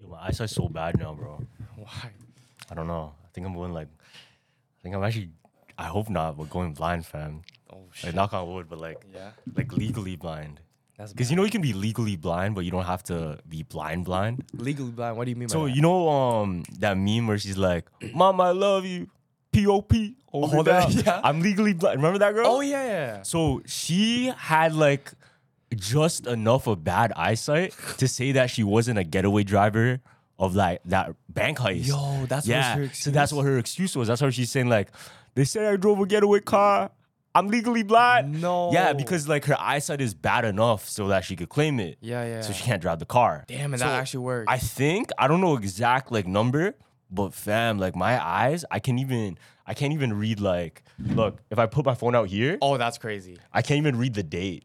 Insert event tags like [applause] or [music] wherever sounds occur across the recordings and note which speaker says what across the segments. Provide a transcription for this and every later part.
Speaker 1: Yo, my eyesight's so bad now, bro.
Speaker 2: Why?
Speaker 1: I don't know. I think I'm going like, I think I'm actually, I hope not, but going blind, fam.
Speaker 2: Oh
Speaker 1: Like
Speaker 2: shit.
Speaker 1: knock on wood, but like,
Speaker 2: Yeah.
Speaker 1: like legally blind.
Speaker 2: That's
Speaker 1: Because you know you can be legally blind, but you don't have to be blind blind.
Speaker 2: legally blind. What do you mean by
Speaker 1: So you know um that meme where she's like, "Mom, I love you." P O P.
Speaker 2: Oh,
Speaker 1: Hold
Speaker 2: that- yeah. [laughs]
Speaker 1: I'm legally blind. Remember that girl?
Speaker 2: Oh yeah, yeah.
Speaker 1: So she had like just enough of bad eyesight to say that she wasn't a getaway driver of like that bank heist.
Speaker 2: Yo, that's
Speaker 1: yeah.
Speaker 2: what her
Speaker 1: So that's what her excuse was. That's how she's saying like, they say I drove a getaway car. I'm legally blind.
Speaker 2: No.
Speaker 1: Yeah, because like her eyesight is bad enough so that she could claim it.
Speaker 2: Yeah, yeah.
Speaker 1: So she can't drive the car.
Speaker 2: Damn, and
Speaker 1: So
Speaker 2: that actually worked.
Speaker 1: I think I don't know exact like number, but fam, like my eyes, I can even I can't even read like look, if I put my phone out here,
Speaker 2: oh, that's crazy.
Speaker 1: I can't even read the date.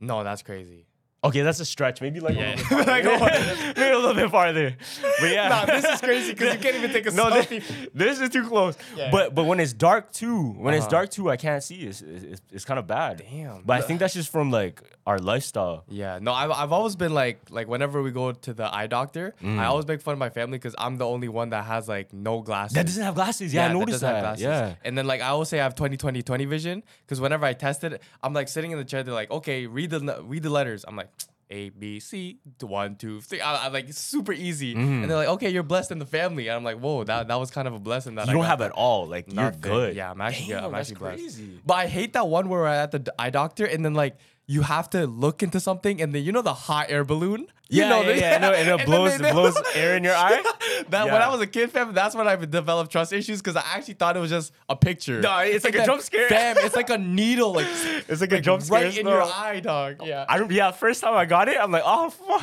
Speaker 2: No, that's crazy.
Speaker 1: Okay, that's a stretch. Maybe like
Speaker 2: Yeah.
Speaker 1: a, little bit [laughs] farther. [laughs] Maybe a little bit farther. But yeah,
Speaker 2: Nah, this is crazy because you can't even take a
Speaker 1: no,
Speaker 2: selfie.
Speaker 1: This, this is too close.
Speaker 2: Yeah.
Speaker 1: But but when it's dark too, when it's
Speaker 2: Uh-huh.
Speaker 1: dark too, I can't see. It's it's, it's kind of bad.
Speaker 2: Damn.
Speaker 1: But I think that's just from like our lifestyle.
Speaker 2: Yeah, no, I've, I've always been like like whenever we go to the eye doctor,
Speaker 1: Mm.
Speaker 2: I always make fun of my family because I'm the only one that has like no glasses.
Speaker 1: That doesn't have glasses. Yeah, I noticed
Speaker 2: doesn't
Speaker 1: that.
Speaker 2: have glasses.
Speaker 1: Yeah.
Speaker 2: And then like I always say I have 20 20 20 vision because whenever I test it, I'm like sitting in the chair. They're like, okay, read the read the letters. I'm like. A B C one two three. I, I'm like it's super easy,
Speaker 1: Mm-hmm.
Speaker 2: and they're like, "Okay, you're blessed in the family." And I'm like, "Whoa, that, that was kind of a blessing that
Speaker 1: You
Speaker 2: I
Speaker 1: don't have
Speaker 2: that.
Speaker 1: at all. Like you're good.
Speaker 2: Yeah, I'm actually good.
Speaker 1: Damn,
Speaker 2: I'm
Speaker 1: that's
Speaker 2: actually blessed. But I hate that one where we're at the eye doctor and then like you have to look into something and then you know the hot air balloon. You
Speaker 1: Yeah,
Speaker 2: know
Speaker 1: yeah,
Speaker 2: the-
Speaker 1: yeah, know, and it [laughs] blows-
Speaker 2: they-
Speaker 1: it blows [laughs] air in your eye? [laughs]
Speaker 2: that when I was a kid, fam, that's when I developed trust issues because I actually thought it was just a picture.
Speaker 1: No, it's like a jump scare.
Speaker 2: Fam, it's like a needle, like
Speaker 1: It's like a jump scare,
Speaker 2: right in your eye, dog. Yeah.
Speaker 1: I. Yeah, first time I got it, I'm like, oh fuck.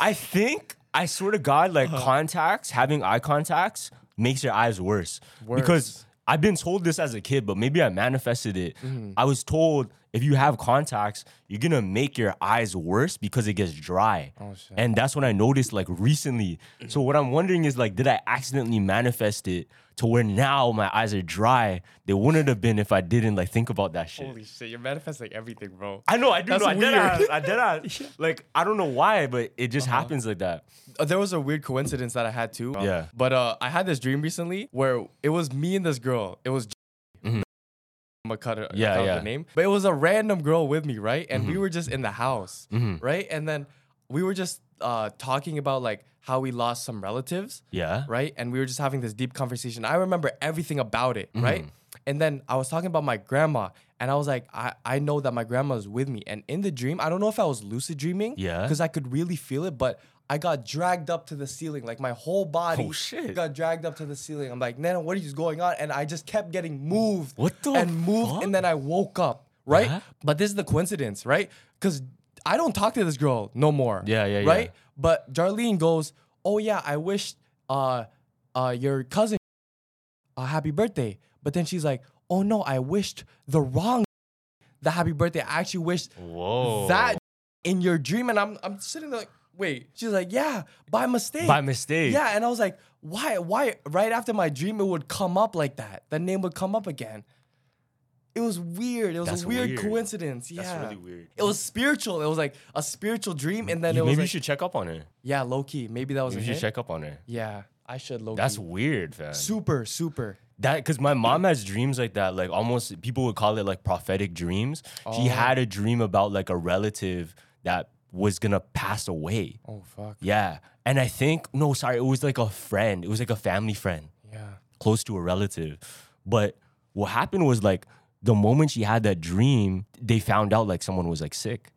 Speaker 1: I think I swear to God, like
Speaker 2: Uh-huh.
Speaker 1: contacts, having eye contacts makes your eyes worse.
Speaker 2: Worse.
Speaker 1: Because I've been told this as a kid, but maybe I manifested it.
Speaker 2: Mm-hmm.
Speaker 1: I was told if you have contacts, you're gonna make your eyes worse because it gets dry.
Speaker 2: Oh, shit.
Speaker 1: And that's when I noticed like recently. So what I'm wondering is like, did I accidentally manifest it to where now my eyes are dry? They wouldn't have been if I didn't like think about that shit.
Speaker 2: Holy shit, you're manifesting everything, bro.
Speaker 1: I know, I do
Speaker 2: That's
Speaker 1: know. I did
Speaker 2: weird.
Speaker 1: ask, I did ask. [laughs] Like, I don't know why, but it just
Speaker 2: Uh-huh.
Speaker 1: happens like that.
Speaker 2: Uh, there was a weird coincidence that I had too.
Speaker 1: Yeah.
Speaker 2: But uh, I had this dream recently where it was me and this girl. It was. I'm gonna cut, it,
Speaker 1: Yeah,
Speaker 2: out
Speaker 1: yeah.
Speaker 2: the name. But it was a random girl with me, right? And we were just in the house,
Speaker 1: Mhm.
Speaker 2: right? And then we were just uh, talking about like how we lost some relatives,
Speaker 1: Yeah.
Speaker 2: right? And we were just having this deep conversation. I remember everything about it, right?
Speaker 1: Mm-hmm.
Speaker 2: And then I was talking about my grandma, and I was like, I, I know that my grandma is with me. And in the dream, I don't know if I was lucid dreaming,
Speaker 1: Yeah.
Speaker 2: because I could really feel it, but I got dragged up to the ceiling, like my whole body
Speaker 1: Oh, shit.
Speaker 2: got dragged up to the ceiling. I'm like, Nana, what is going on? And I just kept getting moved,
Speaker 1: What the
Speaker 2: and moved,
Speaker 1: fuck?
Speaker 2: and then I woke up, right? But this is the coincidence, right? Because I don't talk to this girl no more.
Speaker 1: Yeah, yeah, yeah.
Speaker 2: Right? But Darlene goes, "Oh yeah, I wish uh uh your cousin a happy birthday." But then she's like, "Oh no, I wished the wrong the happy birthday. I actually wished
Speaker 1: Whoa.
Speaker 2: that in your dream." And I'm I'm sitting there like, "Wait." She's like, "Yeah, by mistake."
Speaker 1: by mistake.
Speaker 2: Yeah, and I was like, "Why why right after my dream it would come up like that? The name would come up again." It was weird. It was
Speaker 1: That's
Speaker 2: a weird,
Speaker 1: weird.
Speaker 2: coincidence. Yeah.
Speaker 1: That's really weird.
Speaker 2: It was spiritual. It was like a spiritual dream, and then
Speaker 1: You-
Speaker 2: it was
Speaker 1: maybe
Speaker 2: like,
Speaker 1: you should check up on her.
Speaker 2: yeah, low key. Maybe that was
Speaker 1: You
Speaker 2: a
Speaker 1: should
Speaker 2: hint.
Speaker 1: check up on her.
Speaker 2: Yeah, I should low
Speaker 1: That's
Speaker 2: key.
Speaker 1: weird, fam.
Speaker 2: super, super.
Speaker 1: That because my mom has dreams like that. Like almost people would call it like prophetic dreams. She
Speaker 2: Oh.
Speaker 1: had a dream about like a relative that was gonna pass away.
Speaker 2: Oh fuck.
Speaker 1: Yeah. And I think no, sorry, it was like a friend. It was like a family friend.
Speaker 2: Yeah.
Speaker 1: close to a relative. But what happened was like the moment she had that dream, they found out like someone was like sick.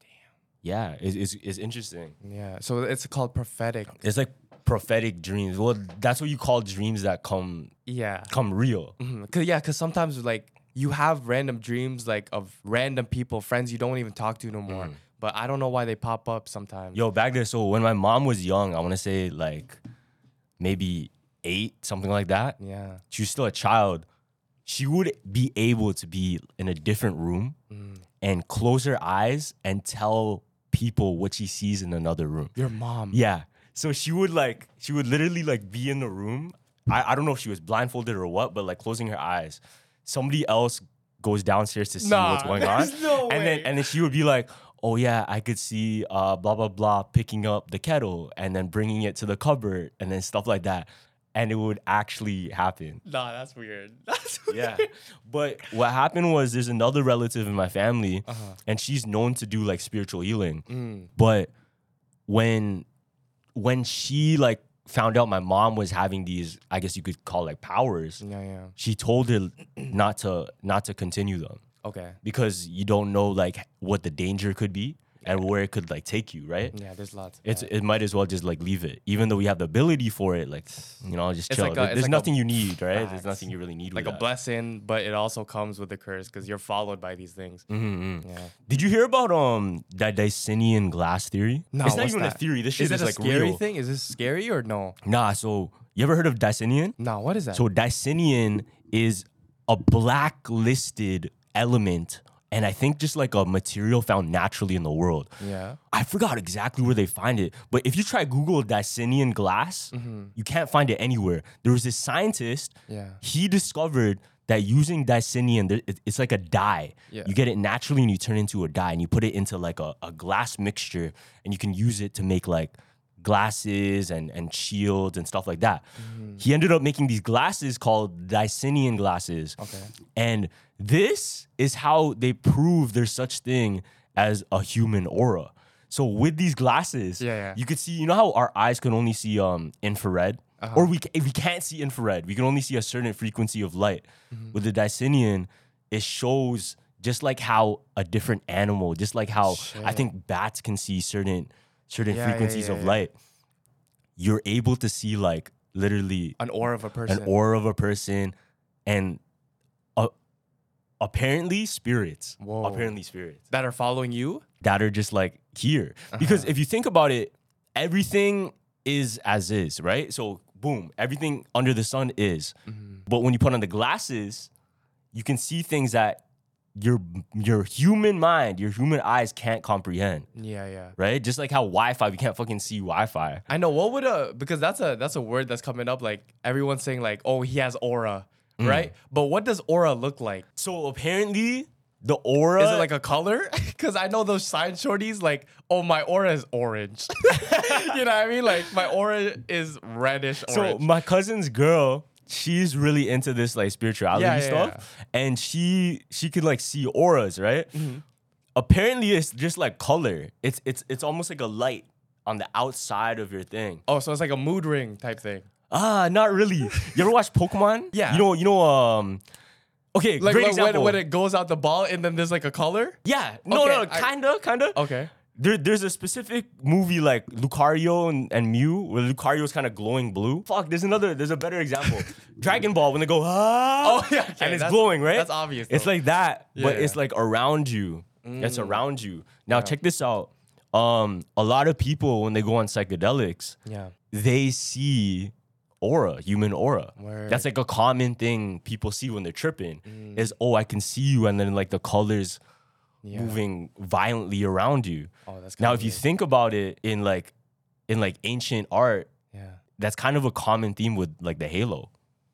Speaker 1: Damn. Yeah, it's, it's, it's interesting.
Speaker 2: Yeah. So it's called prophetic.
Speaker 1: It's like prophetic dreams. Well, that's what you call dreams that come
Speaker 2: Yeah.
Speaker 1: come real.
Speaker 2: Mhm. Cause yeah, cause sometimes like you have random dreams like of random people, friends you don't even talk to no more. But I don't know why they pop up sometimes.
Speaker 1: Yo, back there. So when my mom was young, I want to say like maybe eight, something like that.
Speaker 2: Yeah.
Speaker 1: She was still a child. She would be able to be in a different room mm. and close her eyes and tell people what she sees in another room.
Speaker 2: Your mom.
Speaker 1: Yeah. So she would like, she would literally like be in the room. I, I don't know if she was blindfolded or what, but like closing her eyes. Somebody else goes downstairs to see
Speaker 2: Nah,
Speaker 1: what's going [laughs] on.
Speaker 2: no
Speaker 1: and then and then she would be like, "Oh yeah, I could see uh blah blah blah picking up the kettle and then bringing it to the cupboard and then stuff like that." And it would actually happen.
Speaker 2: Nah, that's weird. [laughs] That's weird.
Speaker 1: Yeah. but what happened was there's another relative in my family
Speaker 2: Uh-huh.
Speaker 1: and she's known to do like spiritual healing.
Speaker 2: Mm.
Speaker 1: But when when she like found out my mom was having these, I guess you could call like powers,
Speaker 2: Yeah, yeah.
Speaker 1: she told her not to not to continue them
Speaker 2: Okay.
Speaker 1: because you don't know like what the danger could be and where it could like take you, right?
Speaker 2: Yeah, there's lots.
Speaker 1: It's
Speaker 2: that.
Speaker 1: it might as well just like leave it, even though we have the ability for it. Like you know, just
Speaker 2: It's
Speaker 1: chill.
Speaker 2: like a-
Speaker 1: There's
Speaker 2: like a-
Speaker 1: nothing you need, right? There's nothing you really need.
Speaker 2: like a
Speaker 1: that.
Speaker 2: blessing, but it also comes with a curse because you're followed by these things.
Speaker 1: Mhm.
Speaker 2: Yeah.
Speaker 1: Did you hear about um that Dicyanian glass theory?
Speaker 2: No,
Speaker 1: it's not
Speaker 2: what's
Speaker 1: even a theory. This shit
Speaker 2: Is
Speaker 1: is,
Speaker 2: a
Speaker 1: like
Speaker 2: scary
Speaker 1: real.
Speaker 2: thing? Is this scary or no?
Speaker 1: Nah, so you ever heard of Dicyanian?
Speaker 2: No, what is that?
Speaker 1: So Dicyanian is a blacklisted element, and I think just like a material found naturally in the world.
Speaker 2: yeah.
Speaker 1: I forgot exactly where they find it, but if you try Google Dicyanian glass, mm-hmm. you can't find it anywhere. There was this scientist,
Speaker 2: Yeah.
Speaker 1: he discovered that using it- it's like a dye.
Speaker 2: Yeah.
Speaker 1: You get it naturally and you turn it into a dye and you put it into like a, a glass mixture and you can use it to make like glasses and, and shields and stuff like that. He ended up making these glasses called Dicyanian glasses.
Speaker 2: Okay.
Speaker 1: And this is how they prove there's such thing as a human aura. So with these glasses,
Speaker 2: Yeah, yeah.
Speaker 1: you could see, you know how our eyes can only see um infrared?
Speaker 2: Uh-huh.
Speaker 1: Or we we can't see infrared, we can only see a certain frequency of light.
Speaker 2: Mm-hmm.
Speaker 1: With the Dicyanian, it shows just like how a different animal, just like how I think bats can see certain certain
Speaker 2: Yeah,
Speaker 1: frequencies
Speaker 2: yeah,
Speaker 1: of
Speaker 2: yeah.
Speaker 1: light. You're able to see like literally
Speaker 2: An aura of a person.
Speaker 1: an aura of a person and uh, apparently spirits
Speaker 2: Whoa.
Speaker 1: apparently spirits
Speaker 2: that are following you.
Speaker 1: that are just like here because
Speaker 2: Uh-huh.
Speaker 1: if you think about it everything is as is right so boom everything under the sun is
Speaker 2: Mm-hmm.
Speaker 1: but when you put on the glasses you can see things that your your human mind your human eyes can't comprehend
Speaker 2: Yeah, yeah.
Speaker 1: right just like how wi-fi we can't fucking see wi-fi
Speaker 2: I know what would a because that's a that's a word that's coming up. Like everyone's saying like, oh, he has aura,
Speaker 1: Mm.
Speaker 2: right? But what does aura look like?
Speaker 1: so apparently the aura
Speaker 2: Is it like a color? [laughs] Because I know those sign shorties like, oh, my aura is orange. [laughs] you know what I mean? Like my aura is reddish Orange.
Speaker 1: So my cousin's girl, she's really into this like spirituality
Speaker 2: Yeah, yeah,
Speaker 1: stuff, and she she could like see auras, right? Apparently, it's just like color. It's it's it's almost like a light on the outside of your thing.
Speaker 2: oh, so it's like a mood ring type thing.
Speaker 1: Ah, not really. [laughs] You ever watch Pokemon?
Speaker 2: Yeah.
Speaker 1: You know you know um. Okay,
Speaker 2: Like,
Speaker 1: great
Speaker 2: like when,
Speaker 1: example.
Speaker 2: when it goes out the ball and then there's like a color.
Speaker 1: yeah, no,
Speaker 2: Okay,
Speaker 1: no,
Speaker 2: I-
Speaker 1: kinda, kinda.
Speaker 2: Okay.
Speaker 1: There, there's a specific movie like Lucario and, and Mew where Lucario's kind of glowing blue. Fuck, there's another, there's a better example. [laughs] Dragon Ball when they go ah,
Speaker 2: Oh, yeah, okay,
Speaker 1: and it's glowing, right?
Speaker 2: that's obvious,
Speaker 1: It's like that, but
Speaker 2: Yeah,
Speaker 1: it's like around you. It's around you. Now check this out. Um, a lot of people when they go on psychedelics,
Speaker 2: Yeah.
Speaker 1: they see aura, human aura.
Speaker 2: Word.
Speaker 1: That's like a common thing people see when they're tripping.
Speaker 2: Mm.
Speaker 1: Is oh, I can see you, and then like the colors
Speaker 2: Yeah.
Speaker 1: moving violently around you.
Speaker 2: Oh, that's
Speaker 1: Now, if you think about it in like in like ancient art,
Speaker 2: Yeah.
Speaker 1: that's kind of a common theme with like the halo,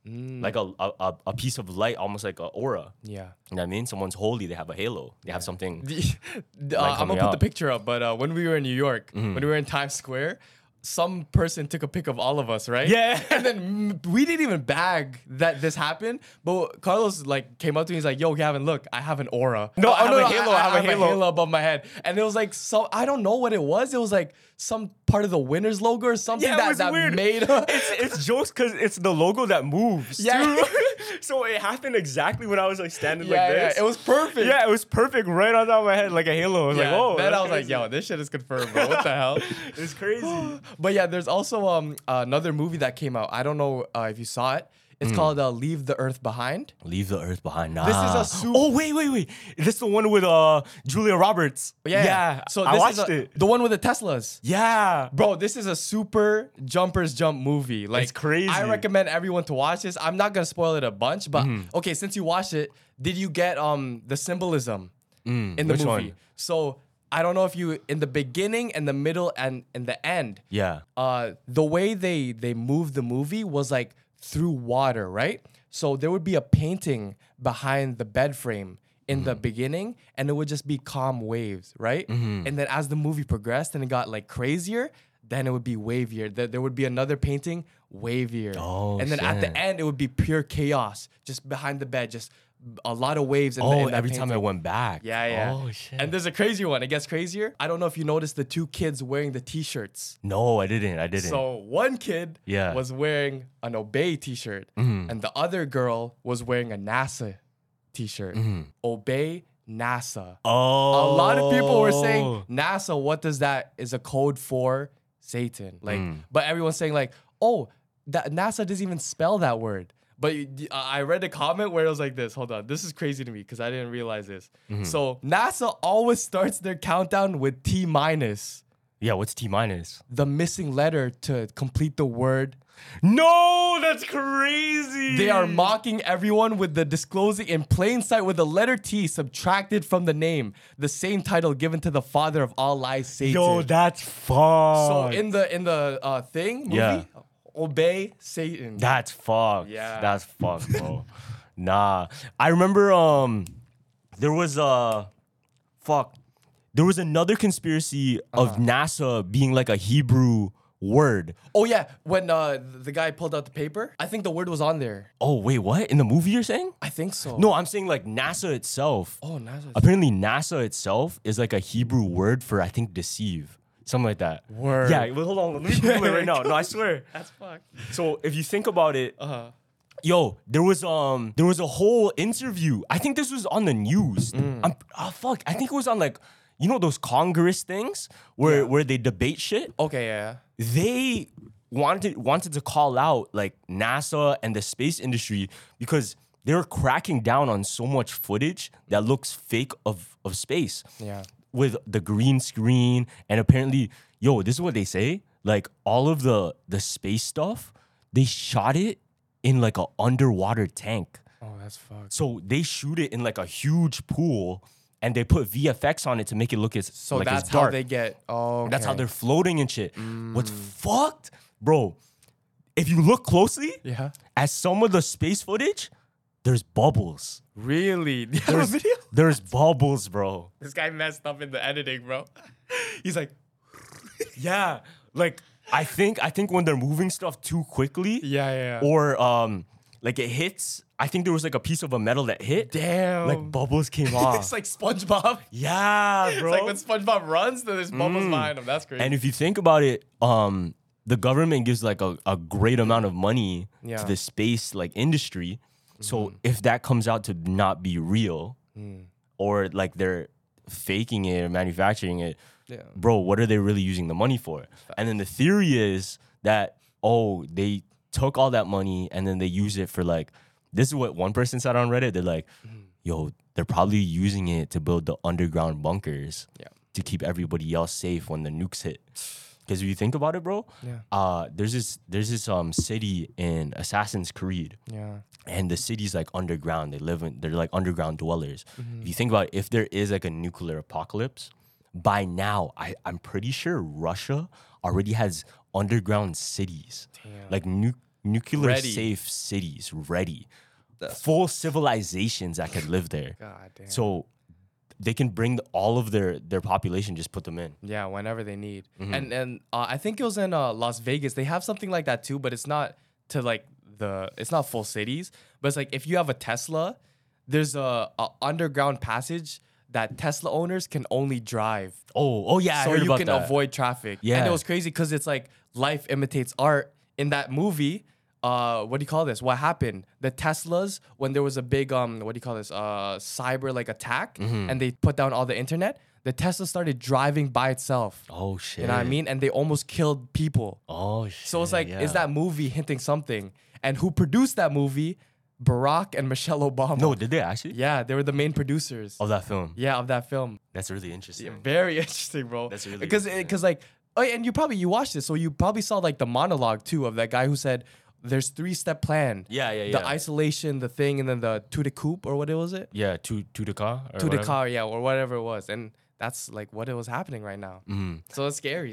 Speaker 2: Mm,
Speaker 1: like a, a a- piece of light, almost like an aura.
Speaker 2: yeah.
Speaker 1: You know what I mean? Someone's holy, they have a halo, they have something. [laughs]
Speaker 2: The- uh, I'm gonna put the
Speaker 1: out. Mm-hmm.
Speaker 2: picture up, but uh, when we were in New York, when we were in Times Square, some person took a pic of all of us, right?
Speaker 1: Yeah. [laughs]
Speaker 2: And then we didn't even bag that this happened, but Carlos like came up to me. And he's like, "Yo, Gavin, look, I have an aura.
Speaker 1: No,
Speaker 2: Oh,
Speaker 1: I have a halo, I have a halo."
Speaker 2: above my head." And it was like so I don't know what it was. It was like some part of the winners logo or something
Speaker 1: Yeah,
Speaker 2: that, that
Speaker 1: weird.
Speaker 2: made. [laughs]
Speaker 1: it's it's jokes because it's the logo that moves.
Speaker 2: Yeah.
Speaker 1: too. [laughs] [laughs] so it happened exactly when I was like standing
Speaker 2: yeah,
Speaker 1: like
Speaker 2: yeah,
Speaker 1: this.
Speaker 2: it was perfect.
Speaker 1: yeah, it was perfect right on top of my head, like a halo. I was like,
Speaker 2: Yeah,
Speaker 1: whoa.
Speaker 2: Then I was like, yo, this shit is confirmed, bro. What the hell?
Speaker 1: it's crazy. [gasps]
Speaker 2: But yeah, there's also um another movie that came out. I don't know uh, if you saw it. It's called uh, Leave the Earth Behind.
Speaker 1: Leave the earth behind. Nah.
Speaker 2: This is a super-
Speaker 1: Oh wait, wait, wait. This is the one with uh Julia Roberts. yeah. yeah.
Speaker 2: So
Speaker 1: I
Speaker 2: this
Speaker 1: watched
Speaker 2: is a-
Speaker 1: it.
Speaker 2: the one with the Teslas.
Speaker 1: Yeah.
Speaker 2: Bro, this is a super jumpers jump movie. Like
Speaker 1: crazy.
Speaker 2: I recommend everyone to watch this. I'm not gonna spoil it a bunch, but
Speaker 1: Mm-hmm.
Speaker 2: okay, since you watched it, did you get um the symbolism in the
Speaker 1: Mm, which
Speaker 2: movie?
Speaker 1: one?
Speaker 2: So I don't know if you in the beginning and the middle and in the end.
Speaker 1: Yeah.
Speaker 2: uh the way they they moved the movie was like through water, right? So there would be a painting behind the bed frame in the mm-hmm. beginning and it would just be calm waves, right? Mm-hmm. And then as the movie progressed and it got like crazier, then it would be wavier. There, there would be another painting, wavier.
Speaker 1: Oh,
Speaker 2: and then at the end it would be pure chaos just behind the bed, just a lot of waves in the,
Speaker 1: Oh,
Speaker 2: in that
Speaker 1: every time I went back.
Speaker 2: Yeah, yeah.
Speaker 1: Oh shit.
Speaker 2: And there's a crazy one. It gets crazier. I don't know if you noticed the two kids wearing the t-shirts.
Speaker 1: no, I didn't. I didn't.
Speaker 2: So one kid
Speaker 1: Yeah.
Speaker 2: was wearing an Obey t-shirt, mm-hmm. and the other girl was wearing a NASA t-shirt. Mm-hmm. Obey NASA.
Speaker 1: oh.
Speaker 2: A lot of people were saying oh. NASA. What does that? Is a code for Satan. Like, mm. but everyone's saying like, oh, that NASA doesn't even spell that word. But uh, I read a comment where it was like this. Hold on, this is crazy to me because I didn't realize this. So NASA always starts their countdown with T minus,
Speaker 1: Yeah, what's T minus?
Speaker 2: the missing letter to complete the word
Speaker 1: No, that's crazy.
Speaker 2: They are mocking everyone with the disclosing in plain sight with the letter T subtracted from the name, the same title given to the father of all lies, Satan.
Speaker 1: Yo, that's fucked.
Speaker 2: so in the in the uh, thing movie,
Speaker 1: Yeah.
Speaker 2: Obey Satan.
Speaker 1: That's fucked.
Speaker 2: Yeah.
Speaker 1: That's fucked, bro. [laughs] nah. I remember um there was a fuck. There was another conspiracy
Speaker 2: Uh-huh.
Speaker 1: of NASA being like a Hebrew word.
Speaker 2: oh yeah, when uh, the guy pulled out the paper, I think the word was on there.
Speaker 1: Oh, wait, what? In the movie you're saying?
Speaker 2: I think so.
Speaker 1: No, I'm saying like NASA itself.
Speaker 2: Oh, NASA.
Speaker 1: Apparently NASA itself is like a Hebrew word for I think deceive. Something like that.
Speaker 2: Word.
Speaker 1: Yeah, wait, hold on. Let me Google it right now. No, I [laughs] swear.
Speaker 2: That's fucked.
Speaker 1: So if you think about it,
Speaker 2: Uh-huh.
Speaker 1: yo, there was um there was a whole interview. I think this was on the news.
Speaker 2: Mm.
Speaker 1: I'm, oh fuck, I think it was on like you know those Congress things where where they debate shit.
Speaker 2: Okay, yeah.
Speaker 1: They wanted wanted to call out like NASA and the space industry because they were cracking down on so much footage that looks fake of of space
Speaker 2: Yeah.
Speaker 1: With the green screen and apparently yo this is what they say like all of the the space stuff they shot it in like a underwater tank
Speaker 2: Oh, that's fucked.
Speaker 1: so they shoot it in like a huge pool and they put vfx on it to make it look as
Speaker 2: So
Speaker 1: like
Speaker 2: that's how
Speaker 1: dark
Speaker 2: they get. Oh,
Speaker 1: that's how they're floating and shit what's mm. fucked bro if you look closely
Speaker 2: Yeah.
Speaker 1: at some of the space footage there's bubbles
Speaker 2: Really? Do [laughs] you have a
Speaker 1: there's,
Speaker 2: video?
Speaker 1: there's bubbles bro
Speaker 2: This guy messed up in the editing, bro. [laughs] He's like, [laughs]
Speaker 1: Yeah, like I think I think when they're moving stuff too quickly,
Speaker 2: yeah, yeah. yeah.
Speaker 1: or um, like it hits. I think there was like a piece of a metal that hit.
Speaker 2: Damn.
Speaker 1: Like bubbles came off.
Speaker 2: it's like SpongeBob.
Speaker 1: yeah, bro.
Speaker 2: It's like when SpongeBob runs, then there's bubbles
Speaker 1: Mm.
Speaker 2: behind him. That's crazy.
Speaker 1: and if you think about it, um, the government gives like a, a great amount of money
Speaker 2: Yeah.
Speaker 1: to the space like industry. So if that comes out to not be real, or like they're faking it or manufacturing it,
Speaker 2: Yeah.
Speaker 1: bro, what are they really using the money for? And then the theory is that oh, they took all that money and then they use it for like this is what one person said on Reddit. They're like, yo, they're probably using it to build the underground bunkers
Speaker 2: Yeah.
Speaker 1: to keep everybody else safe when the nukes hit. [sighs] Because if you think about it, bro,
Speaker 2: Yeah.
Speaker 1: uh, there's this there's this um city in Assassin's Creed
Speaker 2: yeah.
Speaker 1: And the city's like underground. They live in they're like underground dwellers.
Speaker 2: Mm-hmm.
Speaker 1: If you think about it, if there is like a nuclear apocalypse, by now I, I'm pretty sure Russia already has underground cities. Like nu- nuclear
Speaker 2: Ready.
Speaker 1: safe cities ready. Full civilizations that could live there.
Speaker 2: God damn.
Speaker 1: So they can bring all of their their population, just put them in.
Speaker 2: Yeah, whenever they need.
Speaker 1: Mm-hmm.
Speaker 2: And and uh, I think it was in uh, Las Vegas. They have something like that too, but it's not to like the it's not full cities. But it's like if you have a Tesla, there's a, a underground passage that Tesla owners can only drive.
Speaker 1: Oh, oh yeah, I
Speaker 2: so you can
Speaker 1: that.
Speaker 2: avoid traffic.
Speaker 1: Yeah, And
Speaker 2: it was crazy because it's like life imitates art. In that movie, uh, what do you call this? What happened? The Teslas when there was a big um, what do you call this? Uh, cyber like attack,
Speaker 1: Mm-hmm.
Speaker 2: and they put down all the internet. The Tesla started driving by itself.
Speaker 1: Oh shit.
Speaker 2: You know what I mean? And they almost killed people.
Speaker 1: Oh shit.
Speaker 2: So it's like,
Speaker 1: yeah.
Speaker 2: is that movie hinting something? And who produced that movie? Barack and Michelle Obama.
Speaker 1: No, did they actually?
Speaker 2: Yeah, they were the main producers.
Speaker 1: Of that film.
Speaker 2: Yeah, of that film.
Speaker 1: That's really interesting.
Speaker 2: Yeah, Very [laughs] interesting, bro.
Speaker 1: That's really
Speaker 2: because because like oh, and you probably you watched this, so you probably saw like the monologue too of that guy who said there's three step plan.
Speaker 1: Yeah, yeah, yeah.
Speaker 2: The isolation, the thing, and then the to the coop or what it was it?
Speaker 1: Yeah, to to the car. or
Speaker 2: To the
Speaker 1: whatever.
Speaker 2: car, yeah, or whatever it was, and that's like what it was happening right now.
Speaker 1: Mm-hmm.
Speaker 2: So it's scary.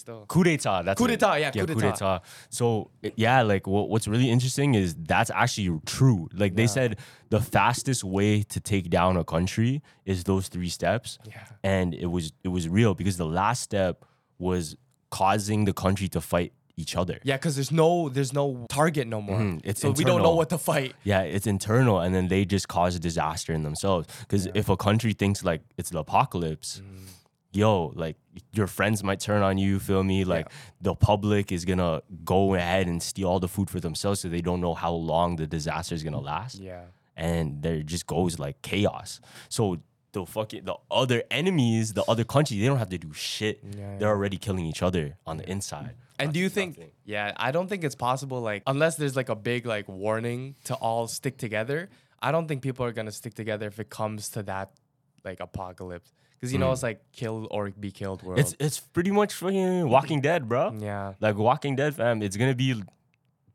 Speaker 2: Still.
Speaker 1: Coup d'etat. That's
Speaker 2: Coup d'etat, yeah,
Speaker 1: yeah,
Speaker 2: coup d'etat.
Speaker 1: So yeah, like what, what's really interesting is that's actually true. Like they said, the fastest way to take down a country is those three steps.
Speaker 2: Yeah.
Speaker 1: and it was it was real because the last step was causing the country to fight each other.
Speaker 2: Yeah, because there's no there's no target no more.
Speaker 1: Mhm, it's
Speaker 2: so we don't know what to fight.
Speaker 1: Yeah, it's internal, and then they just cause a disaster in themselves. Because if a country thinks like it's the apocalypse,
Speaker 2: Mm.
Speaker 1: Yo, like your friends might turn on you. Feel me? Like the public is gonna go ahead and steal all the food for themselves, so they don't know how long the disaster is gonna last.
Speaker 2: Yeah.
Speaker 1: and there just goes like chaos. So the fucking the other enemies, the other countries, they don't have to do shit. Yeah, They're already killing each other on the inside.
Speaker 2: And do you think?
Speaker 1: thing.
Speaker 2: Yeah, I don't think it's possible. Like, unless there's like a big like warning to all stick together. I don't think people are gonna stick together if it comes to that like apocalypse. Because you know it's like kill or be killed world.
Speaker 1: Mm. It's it's pretty much fucking Walking Dead, bro.
Speaker 2: yeah.
Speaker 1: Like Walking Dead, fam. It's gonna be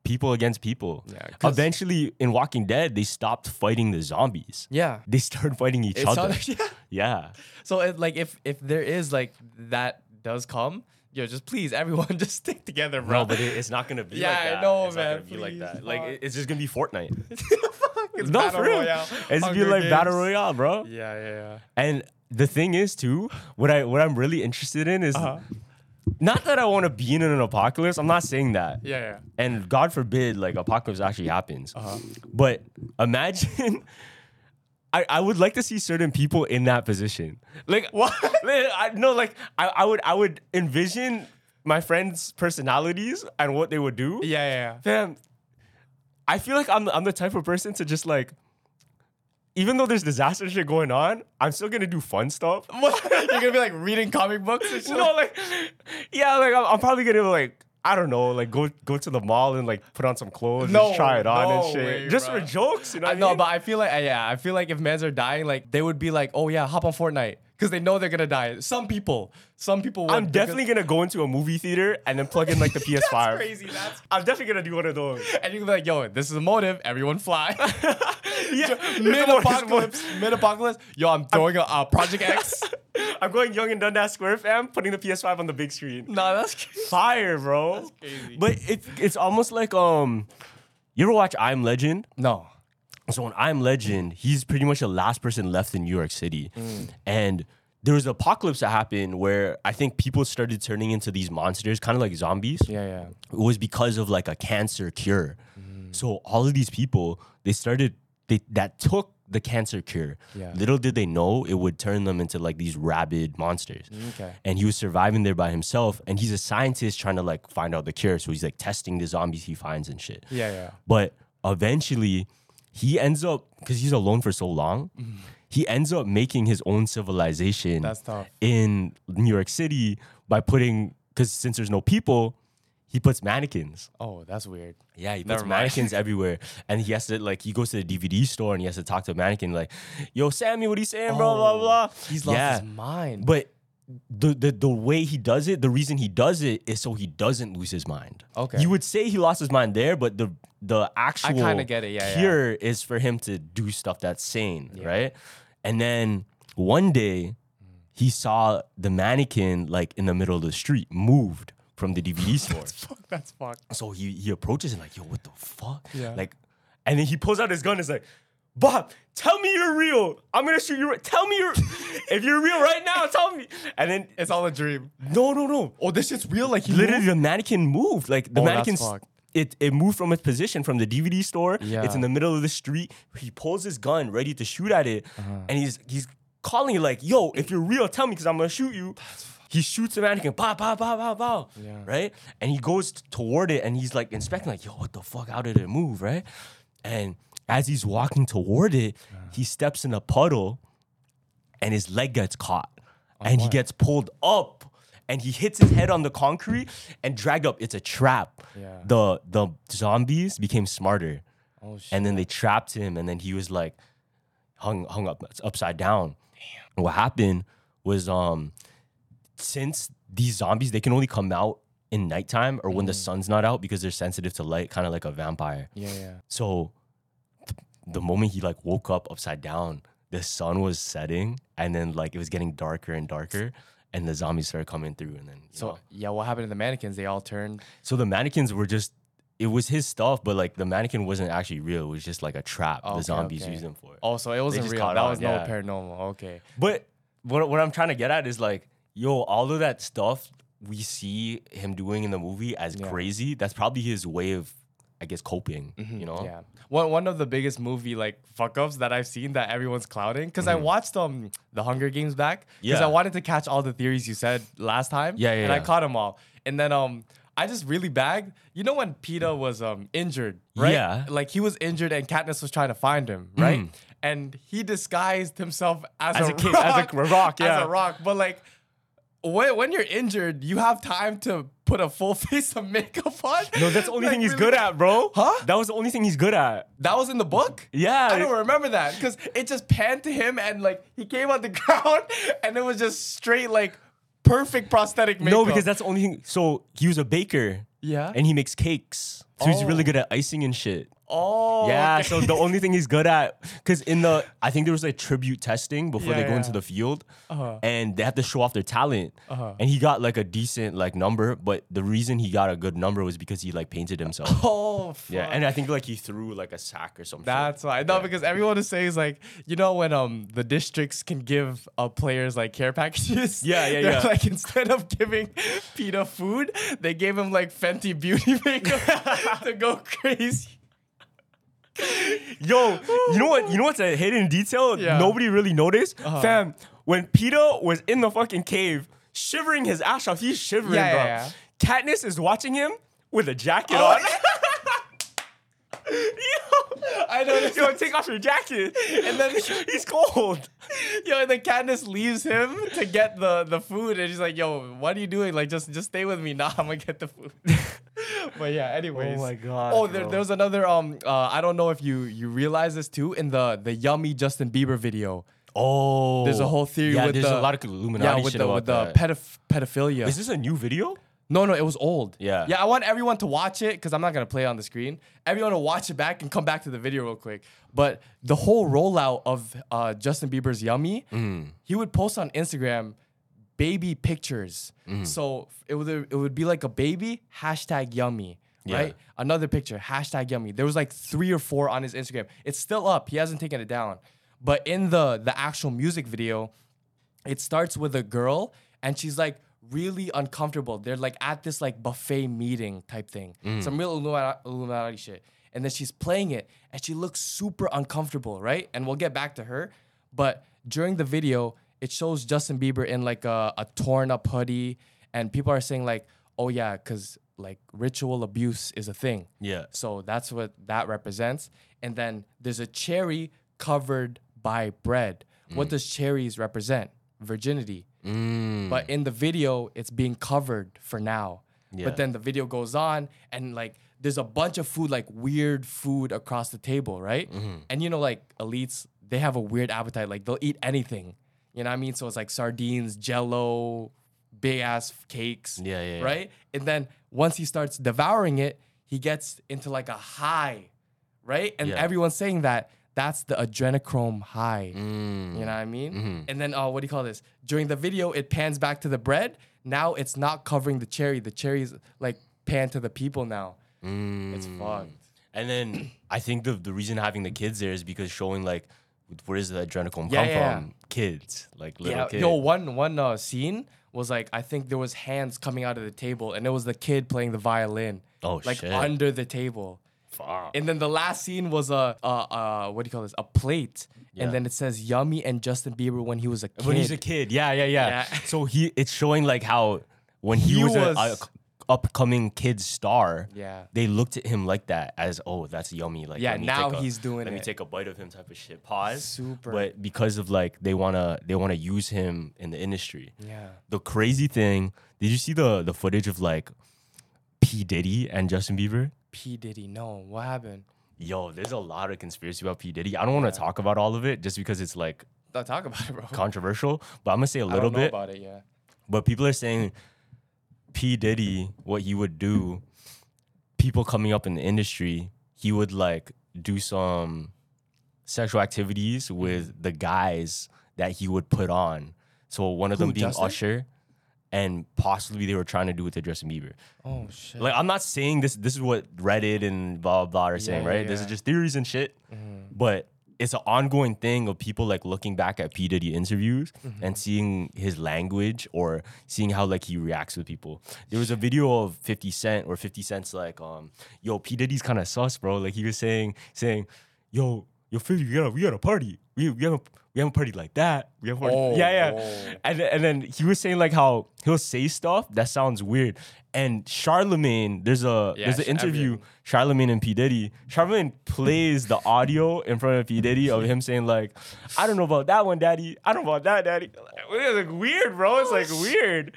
Speaker 1: people against people.
Speaker 2: Yeah,
Speaker 1: Eventually, in Walking Dead, they stopped fighting the zombies.
Speaker 2: Yeah.
Speaker 1: They started fighting each
Speaker 2: It's
Speaker 1: other.
Speaker 2: other- [laughs] yeah. [laughs]
Speaker 1: yeah.
Speaker 2: So it, like if if there is like that does come, yo, just please everyone [laughs] just stick together, bro.
Speaker 1: No, but it, it's not gonna be
Speaker 2: Yeah,
Speaker 1: like
Speaker 2: I
Speaker 1: that.
Speaker 2: know,
Speaker 1: it's
Speaker 2: man,
Speaker 1: Not gonna be like that. Like it- it's just gonna be Fortnite.
Speaker 2: It's
Speaker 1: no,
Speaker 2: Battle
Speaker 1: for real.
Speaker 2: Royale,
Speaker 1: It's gonna be like battle royale, bro.
Speaker 2: Yeah, yeah, yeah.
Speaker 1: And the thing is, too, what I what I'm really interested in is
Speaker 2: Uh-huh.
Speaker 1: not that I want to be in an apocalypse. I'm not saying that.
Speaker 2: Yeah, yeah.
Speaker 1: And God forbid, like apocalypse actually happens.
Speaker 2: Uh-huh.
Speaker 1: But imagine. [laughs] I, I would like to see certain people in that position. Like what? [laughs] I no, like I, I would I would envision my friends' personalities and what they would do.
Speaker 2: Yeah, yeah,
Speaker 1: Fam, I feel like I'm I'm the type of person to just like, even though there's disaster shit going on, I'm still gonna do fun stuff. [laughs]
Speaker 2: You're gonna be like reading comic books and shit.
Speaker 1: no, like, yeah, like I'm, I'm probably gonna like. I don't know, like go go to the mall and like put on some clothes
Speaker 2: No,
Speaker 1: and try it on
Speaker 2: no
Speaker 1: and shit.
Speaker 2: way,
Speaker 1: just
Speaker 2: bro.
Speaker 1: for jokes, you know.
Speaker 2: I know,
Speaker 1: mean?
Speaker 2: but I feel like yeah, I feel like if mans are dying, like they would be like, oh yeah, hop on Fortnite because they know they're gonna die. Some people, some people.
Speaker 1: I'm definitely gonna go into a movie theater and then plug in like the PS5. [laughs]
Speaker 2: That's crazy. That's
Speaker 1: I'm definitely gonna do one of those. [laughs]
Speaker 2: and you can be like, yo, this is a motive. Everyone fly. [laughs]
Speaker 1: yeah,
Speaker 2: Mid apocalypse, mid apocalypse. Yo, I'm throwing a uh, Project X.
Speaker 1: I'm going Yonge and Dundas Square, fam. Putting the PS5 on the big screen.
Speaker 2: no, that's crazy.
Speaker 1: Fire, bro.
Speaker 2: That's crazy.
Speaker 1: But it's it's almost like um, you ever watch I'm Legend?
Speaker 2: no.
Speaker 1: So in I'm Legend, he's pretty much the last person left in New York City,
Speaker 2: Mm.
Speaker 1: and there was an apocalypse that happened where I think people started turning into these monsters, kind of like zombies.
Speaker 2: Yeah, yeah.
Speaker 1: It was because of like a cancer cure. So all of these people, they started they that took the cancer cure.
Speaker 2: Yeah.
Speaker 1: Little did they know it would turn them into like these rabid monsters.
Speaker 2: Okay.
Speaker 1: And he was surviving there by himself. And he's a scientist trying to like find out the cure. So he's like testing the zombies he finds and shit.
Speaker 2: Yeah, yeah.
Speaker 1: But eventually, he ends up because he's alone for so long. Mm-hmm. He ends up making his own civilization
Speaker 2: That's tough.
Speaker 1: in New York City by putting because since there's no people, he puts mannequins.
Speaker 2: Oh, that's weird.
Speaker 1: Yeah, he puts
Speaker 2: Never
Speaker 1: mannequins [laughs] everywhere, and he has to like he goes to the DVD store and he has to talk to a mannequin like, "Yo, Sammy, what are you saying, bro?" Blah blah. blah.
Speaker 2: Oh, He's lost
Speaker 1: yeah,
Speaker 2: his mind.
Speaker 1: but the, the the way he does it, the reason he does it is so he doesn't lose his mind.
Speaker 2: Okay.
Speaker 1: You would say he lost his mind there, but the the actual
Speaker 2: kinda get it, yeah, yeah.
Speaker 1: cure is for him to do stuff that's sane, right? And then one day he saw the mannequin like in the middle of the street moved, from the DVD [laughs] store.
Speaker 2: that's Fuck, that's fuck.
Speaker 1: So he he approaches and like, yo, what the fuck?
Speaker 2: Yeah.
Speaker 1: Like, and then he pulls out his gun and is like, Bob, tell me you're real. I'm gonna shoot you. Tell me you're [laughs] if you're real right now. Tell me. And then
Speaker 2: It's all a dream.
Speaker 1: no, no, no.
Speaker 2: Oh, this shit's real. Like
Speaker 1: Literally,
Speaker 2: moved?
Speaker 1: the mannequin moved. Like the
Speaker 2: Oh,
Speaker 1: mannequin, it it moved from its position from the DVD store.
Speaker 2: Yeah.
Speaker 1: It's in the middle of the street. He pulls his gun, ready to shoot at it,
Speaker 2: Uh-huh.
Speaker 1: and he's he's calling it like, "Yo, if you're real, tell me, because I'm gonna shoot you." He shoots the mannequin, pow, pow, pow, pow, pow,
Speaker 2: Yeah.
Speaker 1: right? And he goes t- toward it, and he's like inspecting, like, "Yo, what the fuck? How did it move?" Right? And as he's walking toward it, he steps in a puddle, and his leg gets caught, and he gets pulled up, and he hits his head on the concrete and dragged up. It's a trap.
Speaker 2: Yeah.
Speaker 1: The the zombies became smarter,
Speaker 2: Oh shit.
Speaker 1: and then they trapped him, and then he was like hung hung up upside down. And what happened was um since these zombies they can only come out in nighttime or when the sun's not out because they're sensitive to light, kind of like a vampire.
Speaker 2: yeah, yeah.
Speaker 1: So the moment he like woke up upside down, the sun was setting and then like it was getting darker and darker and the zombies started coming through and then
Speaker 2: So
Speaker 1: know.
Speaker 2: yeah, what happened to the mannequins? They all turned.
Speaker 1: so the mannequins were just it was his stuff, but like the mannequin wasn't actually real. It was just like a trap the zombies
Speaker 2: okay.
Speaker 1: used him for.
Speaker 2: Oh, so it wasn't real. That
Speaker 1: on,
Speaker 2: was
Speaker 1: yeah.
Speaker 2: no paranormal. Okay.
Speaker 1: But what what I'm trying to get at is like, yo, all of that stuff we see him doing in the movie as
Speaker 2: Yeah.
Speaker 1: crazy, that's probably his way of I guess coping, you know?
Speaker 2: Mm-hmm. Yeah. One one of the biggest movie like fuck ups that I've seen that everyone's clouding because I watched um the Hunger Games back because
Speaker 1: Mm. Yeah.
Speaker 2: I wanted to catch all the theories you said last time.
Speaker 1: Yeah, yeah,
Speaker 2: And I caught them all. And then um I just really bagged. You know when Peeta was um injured, right?
Speaker 1: Yeah.
Speaker 2: Like he was injured and Katniss was trying to find him, right? And he disguised himself as,
Speaker 1: As
Speaker 2: a,
Speaker 1: a kid-
Speaker 2: rock,
Speaker 1: as a rock,
Speaker 2: as
Speaker 1: yeah.
Speaker 2: a rock. But like when, when you're injured, you have time to put a full [laughs] face of makeup on.
Speaker 1: No, that's the only
Speaker 2: Like,
Speaker 1: thing he's
Speaker 2: really-
Speaker 1: good at, bro.
Speaker 2: Huh?
Speaker 1: That was the only thing he's good at.
Speaker 2: That was in the book?
Speaker 1: Yeah.
Speaker 2: I don't remember that because it just panned to him and like he came on the [laughs] ground and it was just straight like perfect prosthetic makeup.
Speaker 1: No, because that's the only thing. So he was a baker.
Speaker 2: Yeah?
Speaker 1: And he makes cakes. So he's really
Speaker 2: Oh.
Speaker 1: good at icing and shit.
Speaker 2: Oh
Speaker 1: yeah.
Speaker 2: okay.
Speaker 1: So the only thing he's good at, because in the, I think there was like tribute testing before
Speaker 2: Yeah,
Speaker 1: they go into the field,
Speaker 2: Uh-huh.
Speaker 1: and they have to show off their talent.
Speaker 2: Uh-huh.
Speaker 1: And he got like a decent like number, but the reason he got a good number was because he like painted himself. [laughs]
Speaker 2: oh fuck.
Speaker 1: yeah. And I think like he threw like a sack or something.
Speaker 2: That's why. No, because everyone is saying is like, you know, when um the districts can give uh, players like care packages.
Speaker 1: Yeah, yeah, [laughs] yeah.
Speaker 2: Like instead of giving [laughs] Peeta food, they gave him like Fenty beauty makeup to go crazy. [laughs]
Speaker 1: Yo, you know what? You know what's a hidden detail
Speaker 2: Yeah. Uh-huh.
Speaker 1: nobody really noticed? Fam, when Peter was in the fucking cave, shivering his ass off, he's shivering,
Speaker 2: Yeah,
Speaker 1: bro.
Speaker 2: yeah,
Speaker 1: Katniss is watching him with a jacket
Speaker 2: Oh,
Speaker 1: on. [laughs] yo,
Speaker 2: I noticed.
Speaker 1: yo, take off your jacket. And then [laughs] he's [laughs] cold.
Speaker 2: Yo, and then Candace leaves him to get the the food, and she's like, "Yo, what are you doing? Like, just just stay with me. Nah, I'm gonna get the food." [laughs] but yeah, anyways.
Speaker 1: Oh my God,
Speaker 2: Oh, there, was another. Um, uh, I don't know if you you realize this too in the the yummy Justin Bieber video.
Speaker 1: Oh.
Speaker 2: There's a whole theory
Speaker 1: Yeah,
Speaker 2: with
Speaker 1: there's
Speaker 2: the
Speaker 1: a lot of Illuminati
Speaker 2: yeah with
Speaker 1: shit
Speaker 2: the
Speaker 1: about
Speaker 2: with the pedoph- pedophilia.
Speaker 1: Is this a new video?
Speaker 2: No, no, it was old.
Speaker 1: Yeah.
Speaker 2: Yeah, I want everyone to watch it because I'm not gonna play it on the screen. Everyone to watch it back and come back to the video real quick. But the whole rollout of uh, Justin Bieber's Yummy,
Speaker 1: Mm.
Speaker 2: he would post on Instagram baby pictures.
Speaker 1: Mm.
Speaker 2: So it would it would be like a baby hashtag Yummy.
Speaker 1: Yeah.
Speaker 2: Right, another picture hashtag Yummy. There was like three or four on his Instagram. It's still up. He hasn't taken it down. But in the the actual music video, it starts with a girl and she's like really uncomfortable. They're like at this like buffet meeting type thing, mm. some real Illuminati, Illuminati shit. And then she's playing it and she looks super uncomfortable, right? And we'll get back to her. But during the video, it shows Justin Bieber in like a, a torn up hoodie, and people are saying like, "Oh yeah, because like ritual abuse is a thing."
Speaker 1: Yeah.
Speaker 2: So that's what that represents. And then there's a cherry covered by bread. What mm. does cherries represent? Virginity.
Speaker 1: Mm.
Speaker 2: But in the video, it's being covered for now.
Speaker 1: Yeah.
Speaker 2: But then the video goes on and like there's a bunch of food, like weird food across the table, right?
Speaker 1: Mm-hmm.
Speaker 2: And you know, like elites, they have a weird appetite. Like they'll eat anything. You know what I mean? So it's like sardines, jello, big ass cakes.
Speaker 1: Yeah, yeah, yeah.
Speaker 2: Right? And then once he starts devouring it, he gets into like a high, right? And
Speaker 1: Yeah.
Speaker 2: everyone's saying that that's the adrenochrome high.
Speaker 1: Mm.
Speaker 2: You know what I mean?
Speaker 1: Mm-hmm.
Speaker 2: And then, uh, what do you call this? During the video, it pans back to the bread. now it's not covering the cherry. The cherry's like pan to the people now. It's
Speaker 1: Mm.
Speaker 2: fucked.
Speaker 1: And then [clears throat] I think the the reason having the kids there is because showing like where does the adrenochrome
Speaker 2: Yeah,
Speaker 1: come
Speaker 2: yeah,
Speaker 1: from? Kids, like little
Speaker 2: Yeah,
Speaker 1: kids.
Speaker 2: yo, one one uh, scene was like I think there was hands coming out of the table, and it was the kid playing the violin.
Speaker 1: Oh,
Speaker 2: like
Speaker 1: shit.
Speaker 2: under the table.
Speaker 1: Fuck.
Speaker 2: And then the last scene was a uh, uh, what do you call this? A plate,
Speaker 1: Yeah.
Speaker 2: and then it says Yummy and Justin Bieber when he was a kid.
Speaker 1: when he's a kid, yeah, yeah, yeah.
Speaker 2: Yeah. [laughs]
Speaker 1: So he it's showing like how when he,
Speaker 2: He
Speaker 1: was, a- a, upcoming kid star,
Speaker 2: Yeah.
Speaker 1: they looked at him like that as oh that's yummy. Like
Speaker 2: Yeah, now
Speaker 1: a-
Speaker 2: he's doing
Speaker 1: Let me take a bite of him type of shit. Pause.
Speaker 2: Super.
Speaker 1: But because of like they wanna they wanna use him in the industry.
Speaker 2: Yeah.
Speaker 1: The crazy thing, did you see the the footage of like P Diddy and Justin Bieber?
Speaker 2: P Diddy, no, what happened?
Speaker 1: Yo, there's a lot of conspiracy about P Diddy. I don't want to talk about all of it just because it's like
Speaker 2: Don't talk about it, bro.
Speaker 1: controversial. But I'm gonna say a
Speaker 2: I
Speaker 1: little
Speaker 2: don't know
Speaker 1: bit.
Speaker 2: about it. Yeah.
Speaker 1: But people are saying P. Diddy, what he would do, people coming up in the industry, he would like do some sexual activities with mm. the guys that he would put on. So one of them being
Speaker 2: Justin?
Speaker 1: Usher, and possibly they were trying to do it to Justin Bieber.
Speaker 2: Oh shit.
Speaker 1: Like I'm not saying this. This is what Reddit and blah blah, blah are saying,
Speaker 2: Yeah,
Speaker 1: right? This is just theories and shit. But it's an ongoing thing of people like looking back at P Diddy interviews and seeing his language or seeing how like he reacts with people. There was a video of 50 Cent or 50 Cent's like, um, yo, P Diddy's kind of sus, bro. Like he was saying, saying, yo, yo, 50, we got a, we got a party. We we haven't we haven't partied like that. We haven't partied.
Speaker 2: Oh,
Speaker 1: yeah, yeah.
Speaker 2: oh.
Speaker 1: And then- and then he was saying like how he'll say stuff that sounds weird. And Charlemagne, there's a there's an interview,
Speaker 2: everything.
Speaker 1: Charlemagne and P Diddy. Charlemagne plays the audio in front of P Diddy of him saying like, "I don't know about that one, Daddy. I don't know about that, Daddy." It's like weird, bro. It's like weird.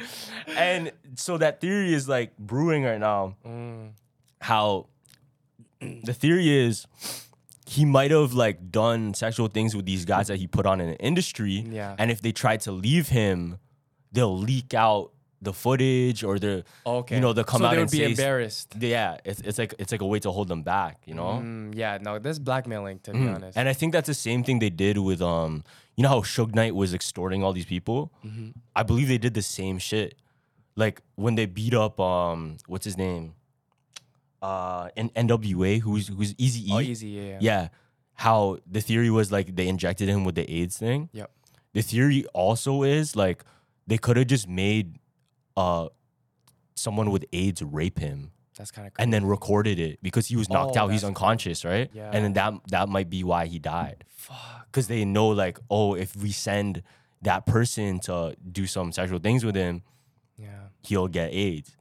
Speaker 1: And so that theory is like brewing right now.
Speaker 2: Mm.
Speaker 1: How the theory is he might have like done sexual things with these guys that he put on in the industry.
Speaker 2: Yeah.
Speaker 1: And if they try to leave him, they'll leak out the footage or the
Speaker 2: Okay.
Speaker 1: you know they'll come
Speaker 2: so
Speaker 1: out
Speaker 2: they would
Speaker 1: and
Speaker 2: be
Speaker 1: say
Speaker 2: embarrassed.
Speaker 1: yeah it's, it's like it's like a way to hold them back you know
Speaker 2: Mm, yeah, no, this blackmailing to be honest.
Speaker 1: and i think that's the same thing they did with um you know how Suge Knight was extorting all these people
Speaker 2: Mm-hmm.
Speaker 1: i believe they did the same shit like when they beat up um what's his name uh in nwa who's who's easy E.
Speaker 2: oh, Eazy, yeah, yeah.
Speaker 1: yeah how the theory was like they injected him with the aids thing
Speaker 2: Yep.
Speaker 1: the theory also is like they could have just made uh someone with AIDS rape him
Speaker 2: That's kind of
Speaker 1: and then recorded it because he was knocked
Speaker 2: Oh,
Speaker 1: out. He's unconscious, right?
Speaker 2: Yeah.
Speaker 1: And then that that might be why he died. Fuck. Because they know like, oh, if we send that person to do some sexual things with him,
Speaker 2: yeah.
Speaker 1: he'll get AIDS.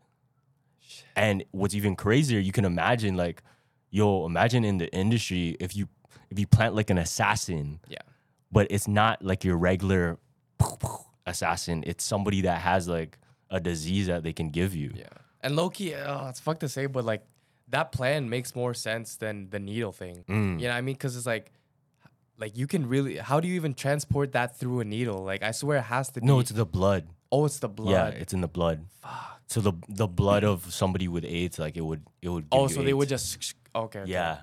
Speaker 1: And what's even crazier, you can imagine like, yo, imagine in the industry if you if you plant like an assassin,
Speaker 2: Yeah.
Speaker 1: but it's not like your regular assassin. It's somebody that has like a disease that they can give you.
Speaker 2: Yeah. And Loki, oh, it's fucked to say, but like that plan makes more sense than the needle thing.
Speaker 1: Mm.
Speaker 2: You know what I mean? Because it's like, like you can really, how do you even transport that through a needle? Like I swear it has to be.
Speaker 1: No, it's the blood.
Speaker 2: oh, it's the blood.
Speaker 1: Yeah, it's in the blood. So the the blood of somebody with AIDS, like it would it would. Give
Speaker 2: oh,
Speaker 1: you
Speaker 2: so they would just okay, okay.
Speaker 1: Yeah,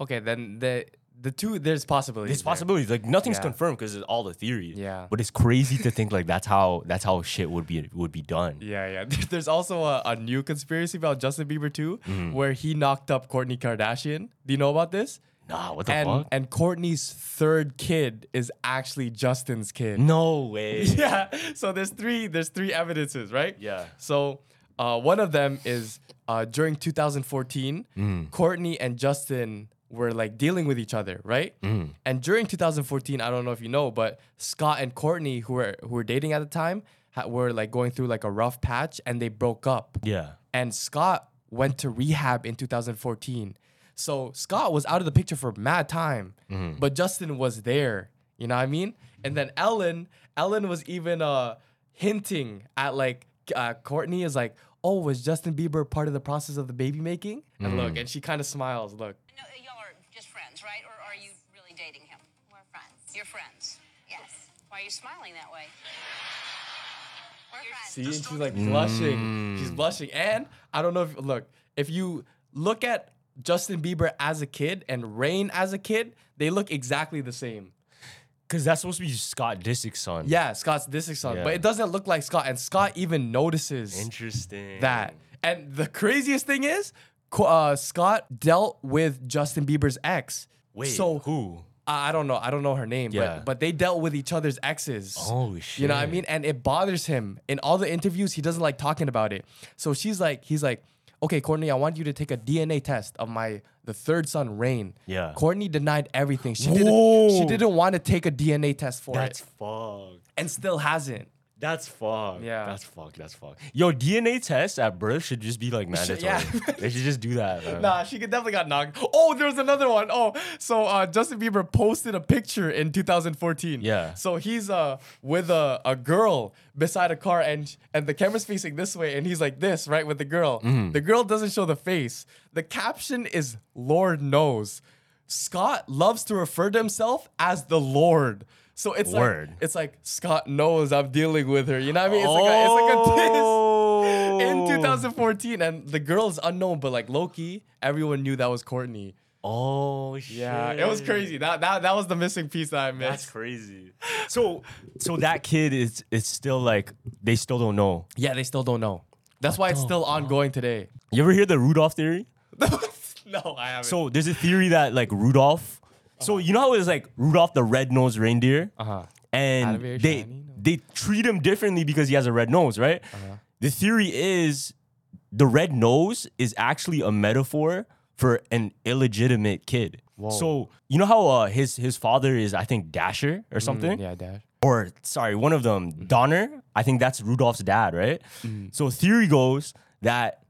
Speaker 2: Okay, then the the two there's possibilities.
Speaker 1: there's
Speaker 2: there.
Speaker 1: possibilities. Like nothing's
Speaker 2: Yeah.
Speaker 1: confirmed because it's all the theory.
Speaker 2: Yeah.
Speaker 1: but it's crazy to think like that's how that's how shit would be would be done.
Speaker 2: Yeah, yeah. [laughs] There's also a, a new conspiracy about Justin Bieber too,
Speaker 1: Mm-hmm.
Speaker 2: where he knocked up Kourtney Kardashian. Do you know about this?
Speaker 1: Nah, what the
Speaker 2: and
Speaker 1: fuck?
Speaker 2: and Kourtney's third kid is actually Justin's kid.
Speaker 1: no way. [laughs]
Speaker 2: yeah. So there's three there's three evidences, right?
Speaker 1: Yeah.
Speaker 2: So uh, one of them is uh, during 2014,
Speaker 1: Mm.
Speaker 2: Kourtney and Justin were like dealing with each other, right?
Speaker 1: Mm.
Speaker 2: And during 2014, I don't know if you know, but Scott and Kourtney, who were who were dating at the time, ha- were like going through like a rough patch, and they broke up.
Speaker 1: Yeah.
Speaker 2: And Scott went to rehab in 2014. So Scott was out of the picture for mad time,
Speaker 1: Mm-hmm.
Speaker 2: but Justin was there. You know what I mean? And then Ellen, Ellen was even uh hinting at like uh, Kourtney is like, oh, was Justin Bieber part of the process of the baby making? And
Speaker 1: Mm.
Speaker 2: look, and she kind of smiles. Look,
Speaker 3: No, y'all are just friends, right? Or are you really dating him?
Speaker 4: We're friends.
Speaker 3: You're friends.
Speaker 4: Yes.
Speaker 3: Why are you smiling that way?
Speaker 4: We're friends.
Speaker 2: see, and she's like blushing.
Speaker 1: Mm.
Speaker 2: She's blushing, and I don't know if look if you look at Justin Bieber as a kid and Reign as a kid, they look exactly the same.
Speaker 1: Because that's supposed to be Scott Disick's son.
Speaker 2: Yeah, Scott's Disick's son,
Speaker 1: Yeah.
Speaker 2: but it doesn't look like Scott, and Scott even notices
Speaker 1: Interesting.
Speaker 2: that. And the craziest thing is, uh, Scott dealt with Justin Bieber's ex.
Speaker 1: Wait,
Speaker 2: so
Speaker 1: who?
Speaker 2: I I don't know. I don't know her name,
Speaker 1: Yeah.
Speaker 2: but but they dealt with each other's exes.
Speaker 1: Oh, shit.
Speaker 2: You know what I mean? And it bothers him. In all the interviews, he doesn't like talking about it. So she's like, he's like, okay, Kourtney, I want you to take a DNA test of my the third son, Reign.
Speaker 1: Yeah.
Speaker 2: Kourtney denied everything. She didn't. She didn't want to take a DNA test for
Speaker 1: That's
Speaker 2: it, That's
Speaker 1: fucked.
Speaker 2: and still hasn't.
Speaker 1: That's fucked.
Speaker 2: Yeah.
Speaker 1: That's fucked. That's fucked. Yo, DNA tests at birth should just be like mandatory.
Speaker 2: yeah.
Speaker 1: they should just do that. man.
Speaker 2: Nah, she could definitely got knocked. Oh, there's another one. Oh, so uh, Justin Bieber posted a picture in 2014.
Speaker 1: Yeah.
Speaker 2: So he's uh with a, a girl beside a car, and and the camera's facing this way, and he's like this, right, with the girl.
Speaker 1: Mm-hmm.
Speaker 2: The girl doesn't show the face. The caption is "Lord knows." Scott loves to refer to himself as the Lord. So it's
Speaker 1: Word.
Speaker 2: like it's like Scott knows I'm dealing with her. You know what I mean? It's like a, it's like a diss [laughs] in
Speaker 1: Oh.
Speaker 2: 2014, and the girl's unknown, but like Loki, everyone knew that was Kourtney.
Speaker 1: Oh shit.
Speaker 2: Yeah, it was crazy. That that that was the missing piece that I missed.
Speaker 1: That's crazy. So so that kid is it's still like they still don't know.
Speaker 2: Yeah, they still don't know. That's why it's still ongoing today.
Speaker 1: You ever hear the Rudolph theory? [laughs]
Speaker 2: no, I haven't.
Speaker 1: So there's a theory that like Rudolph. So you know how it's like Rudolph the red-nosed reindeer,
Speaker 2: uh-huh.
Speaker 1: and they
Speaker 2: shiny,
Speaker 1: they treat him differently because he has a red nose, right?
Speaker 2: Uh-huh.
Speaker 1: The theory is the red nose is actually a metaphor for an illegitimate kid. So you know how uh, his his father is I think Dasher or something,
Speaker 2: yeah, Dash.
Speaker 1: or sorry, one of them Donner. I think that's Rudolph's dad, right?
Speaker 2: Mm-hmm.
Speaker 1: So theory goes that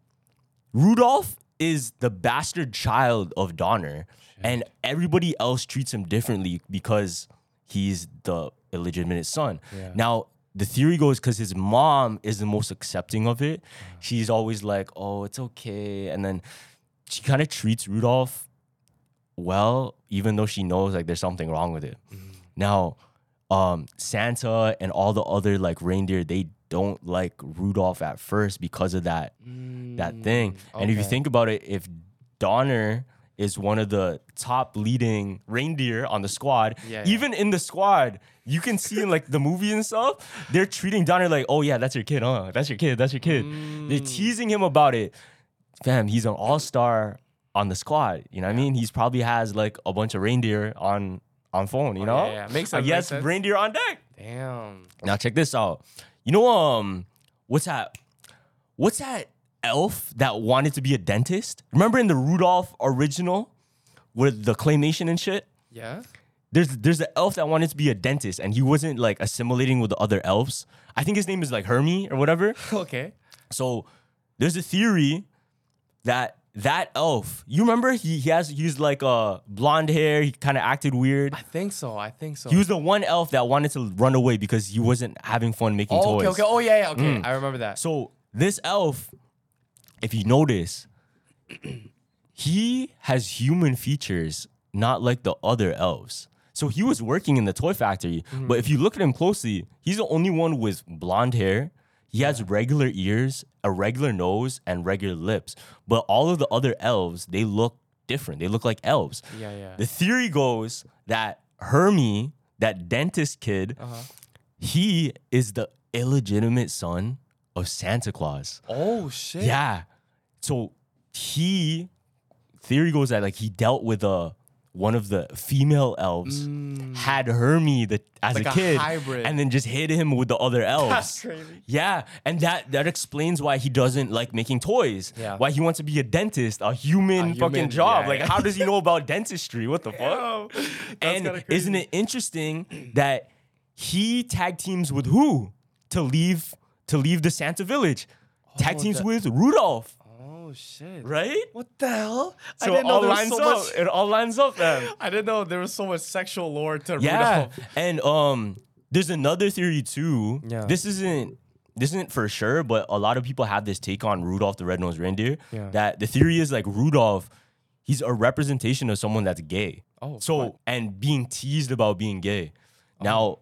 Speaker 1: Rudolph is the bastard child of Donner, and everybody else treats him differently because he's the illegitimate son. Now, the theory goes because his mom is the most accepting of it. She's always like, "Oh, it's okay," and then she kind of treats Rudolph well, even though she knows like there's something wrong with it. Now, um, Santa and all the other like reindeer, they don't like Rudolph at first because of that that thing. And if you think about it, if Donner is one of the top leading reindeer on the squad,
Speaker 2: Yeah, yeah.
Speaker 1: even in the squad, you can see in like the movie and stuff, they're treating Donner like, oh yeah, that's your kid, huh? That's your kid, that's your kid. They're
Speaker 2: Mm.
Speaker 1: teasing him about it. Fam, he's an all-star on the squad. You know what I mean? He's probably has like a bunch of reindeer on on phone, you know?
Speaker 2: Oh, yeah, yeah. Makes sense, Yes,
Speaker 1: reindeer on deck.
Speaker 2: Damn.
Speaker 1: Now check this out. You know um what's that what's that elf that wanted to be a dentist? Remember in the Rudolph original with the claymation and shit?
Speaker 2: Yeah.
Speaker 1: There's there's an elf that wanted to be a dentist and he wasn't like assimilating with the other elves. I think his name is like Hermie or whatever. [laughs]
Speaker 2: Okay.
Speaker 1: So there's a theory that that elf, you remember he, he has he used like uh blonde hair, he kind of acted weird.
Speaker 2: I think so. I think so.
Speaker 1: He was the one elf that wanted to run away because he wasn't having fun making
Speaker 2: oh, okay.
Speaker 1: toys.
Speaker 2: Okay. Oh yeah. Yeah. Okay. I remember that.
Speaker 1: So this elf, if you notice, [clears throat] he has human features, not like the other elves. So he was working in the toy factory, but if you look at him closely, he's the only one with blonde hair. He has regular ears, a regular nose, and regular lips. But all of the other elves, they look different. They look like elves.
Speaker 2: Yeah, yeah.
Speaker 1: The theory goes that Hermie, that dentist kid,
Speaker 2: Uh-huh.
Speaker 1: he is the illegitimate son of Santa Claus.
Speaker 2: oh shit.
Speaker 1: Yeah. So he theory goes that like he dealt with a one of the female elves, had Hermie the as
Speaker 2: Mm. Like
Speaker 1: a
Speaker 2: a
Speaker 1: kid,
Speaker 2: hybrid.
Speaker 1: and then just hid him with the other elves.
Speaker 2: That's crazy.
Speaker 1: Yeah, and that that explains why he doesn't like making toys.
Speaker 2: Yeah.
Speaker 1: Why he wants to be a dentist, a human
Speaker 2: A
Speaker 1: fucking
Speaker 2: human,
Speaker 1: job.
Speaker 2: yeah,
Speaker 1: like,
Speaker 2: yeah.
Speaker 1: how does he know about [laughs] dentistry? What the fuck?
Speaker 2: Oh,
Speaker 1: and isn't it interesting that he tag teams with who to leave to leave the Santa Village? Tag teams
Speaker 2: that-
Speaker 1: with Rudolph,
Speaker 2: Oh shit.
Speaker 1: right?
Speaker 2: What the hell? I
Speaker 1: So
Speaker 2: didn't
Speaker 1: it
Speaker 2: know
Speaker 1: all
Speaker 2: there was
Speaker 1: lines
Speaker 2: so
Speaker 1: up.
Speaker 2: much.
Speaker 1: It all lines up, man. [laughs]
Speaker 2: I didn't know there was so much sexual lore to
Speaker 1: Yeah,
Speaker 2: Rudolph.
Speaker 1: and um, there's another theory too.
Speaker 2: Yeah.
Speaker 1: This isn't this isn't for sure, but a lot of people have this take on Rudolph the Red-Nosed Reindeer.
Speaker 2: Yeah.
Speaker 1: That the theory is like Rudolph, he's a representation of someone that's gay.
Speaker 2: Oh,
Speaker 1: so
Speaker 2: what?
Speaker 1: and being teased about being gay.
Speaker 2: Oh.
Speaker 1: Now,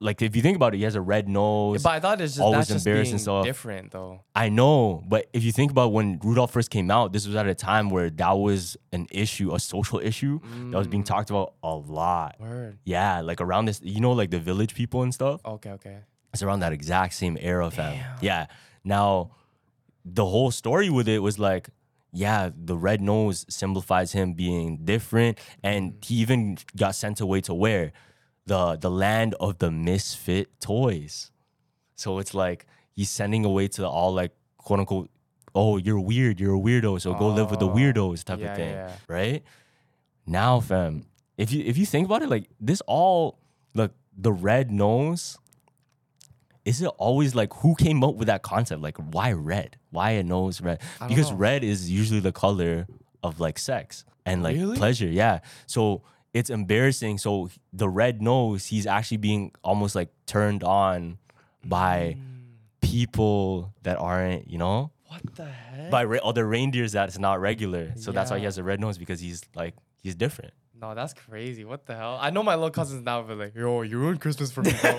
Speaker 1: like if you think about it, he has a red nose.
Speaker 2: But I thought it's just
Speaker 1: always
Speaker 2: that's just
Speaker 1: embarrassed
Speaker 2: being
Speaker 1: stuff.
Speaker 2: different though.
Speaker 1: I know, but if you think about when Rudolph first came out, this was at a time where that was an issue, a social issue that was being mm. talked about a lot.
Speaker 2: Word.
Speaker 1: Yeah, like around this, you know, like the village people and stuff.
Speaker 2: Okay, okay.
Speaker 1: It's around that exact same era, fam. Yeah. Now, the whole story with it was like, yeah, the red nose symbolifies him being different, and mm. he even got sent away to where the the land of the misfit toys. So it's like he's sending away to all like quote unquote, oh, you're weird, you're a weirdo, so go live with the oh. weirdos type
Speaker 2: yeah,
Speaker 1: of thing,
Speaker 2: yeah.
Speaker 1: right? Now, fam, if you if you think about it, like this all like the red nose is it always like who came up with that concept? Like why red? Why a nose red? Because
Speaker 2: know.
Speaker 1: red is usually the color of like sex and like
Speaker 2: Really?
Speaker 1: pleasure. Yeah. So it's embarrassing. So the red nose, he's actually being almost like turned on by mm. people that aren't, you know,
Speaker 2: What the heck?
Speaker 1: by re- other reindeers that's not regular. So that's why he
Speaker 2: Yeah.
Speaker 1: has a red nose because he's like he's different.
Speaker 2: No, that's crazy. What the hell? I know my little cousins now be like, yo, you ruined Christmas for me, bro. [laughs]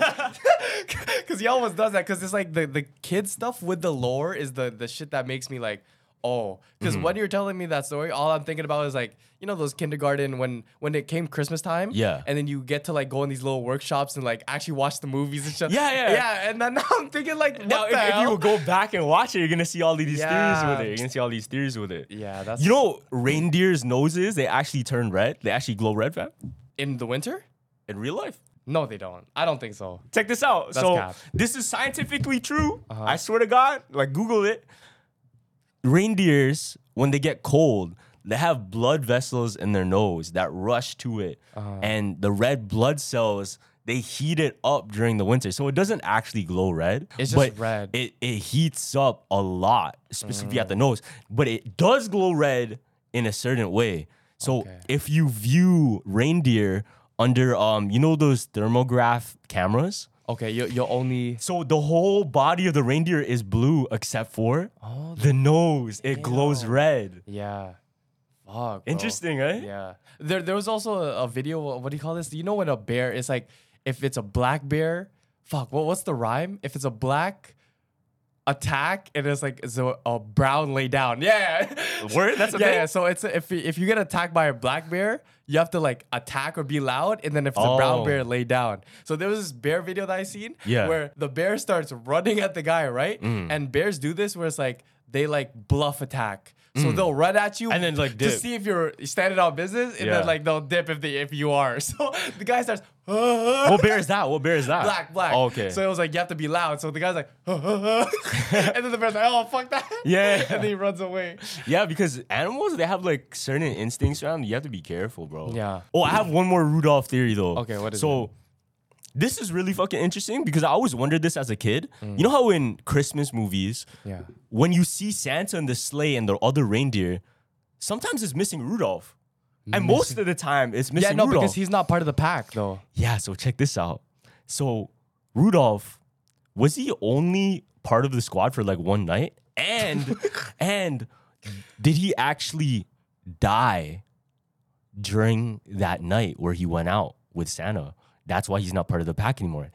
Speaker 2: [laughs] Cause he always does that. Cause it's like the, the kid stuff with the lore is the, the shit that makes me like, oh. because
Speaker 1: Mm-hmm.
Speaker 2: when you're telling me that story, all I'm thinking about is like, you know, those kindergarten when when it came Christmas time.
Speaker 1: Yeah.
Speaker 2: And then you get to like go in these little workshops and like actually watch the movies and stuff.
Speaker 1: Yeah, yeah.
Speaker 2: Yeah. And then now [laughs] I'm thinking like, what
Speaker 1: Now,
Speaker 2: the
Speaker 1: if, if you go back and watch it, you're gonna see all these theories with it. You're gonna see all these theories with it.
Speaker 2: yeah, that's
Speaker 1: You know, reindeers' noses they actually turn red. They actually glow red, fam.
Speaker 2: in the winter?
Speaker 1: In real life.
Speaker 2: No, they don't. I don't think so.
Speaker 1: Check this out.
Speaker 2: That's
Speaker 1: so
Speaker 2: cap. Uh-huh.
Speaker 1: this is scientifically true. I swear to God. Like Google it. Reindeers, when they get cold, they have blood vessels in their nose that rush to it,
Speaker 2: Uh-huh.
Speaker 1: and the red blood cells they heat it up during the winter, so it doesn't actually glow red.
Speaker 2: It's just red.
Speaker 1: It it heats up a lot, specifically at the nose, but it does glow red in a certain way. So
Speaker 2: Okay.
Speaker 1: if you view reindeer under um, you know those thermograph cameras.
Speaker 2: Okay, you you'll only
Speaker 1: So the whole body of the reindeer is blue except for the nose. It glows red.
Speaker 2: Yeah. Fuck.
Speaker 1: Interesting, eh?
Speaker 2: Yeah. There there was also a, a video. What do you call this? You know when a bear is like, if it's a black bear, fuck. What what's the rhyme? If it's a black attack and it's like it's a, brown lay down. [laughs] Yeah.
Speaker 1: Word? That's a
Speaker 2: yeah,
Speaker 1: thing?
Speaker 2: yeah. So it's if you- if you get attacked by a black bear, you have to like attack or be loud, and then if it's a brown
Speaker 1: Oh.
Speaker 2: bear, lay down. So there was this bear video that I seen
Speaker 1: Yeah. Mm.
Speaker 2: where the bear starts running at the guy, right? And bears do this where it's like they like bluff attack. So they'll run at you
Speaker 1: Mm. And then, like,
Speaker 2: to see if you're standing on business, and
Speaker 1: Yeah.
Speaker 2: then like they'll dip if they if you are. [laughs] So the guy starts [laughs]
Speaker 1: What bear is that? What bear is that?
Speaker 2: black black.
Speaker 1: Oh, okay.
Speaker 2: So it was like you have to be loud. So the guy's like, [laughs] and then the bear's like, oh fuck that.
Speaker 1: Yeah.
Speaker 2: and then he runs away.
Speaker 1: yeah, because animals they have like certain instincts around. You have to be careful, bro.
Speaker 2: Yeah.
Speaker 1: Oh, I have one more Rudolph theory though.
Speaker 2: Okay, what is
Speaker 1: so, this is really fucking interesting because I always wondered this as a kid.
Speaker 2: Mm.
Speaker 1: You know how in Christmas movies,
Speaker 2: Yeah.
Speaker 1: when you see Santa and the sleigh and the other reindeer, sometimes it's missing Rudolph. And most of the time it's missing
Speaker 2: Yeah, no,
Speaker 1: Rudolph.
Speaker 2: because he's not part of the pack though.
Speaker 1: Yeah, so check this out. So Rudolph was he only part of the squad for like one night? And [laughs] and did he actually die during that night where he went out with Santa? That's why he's not part of the pack anymore.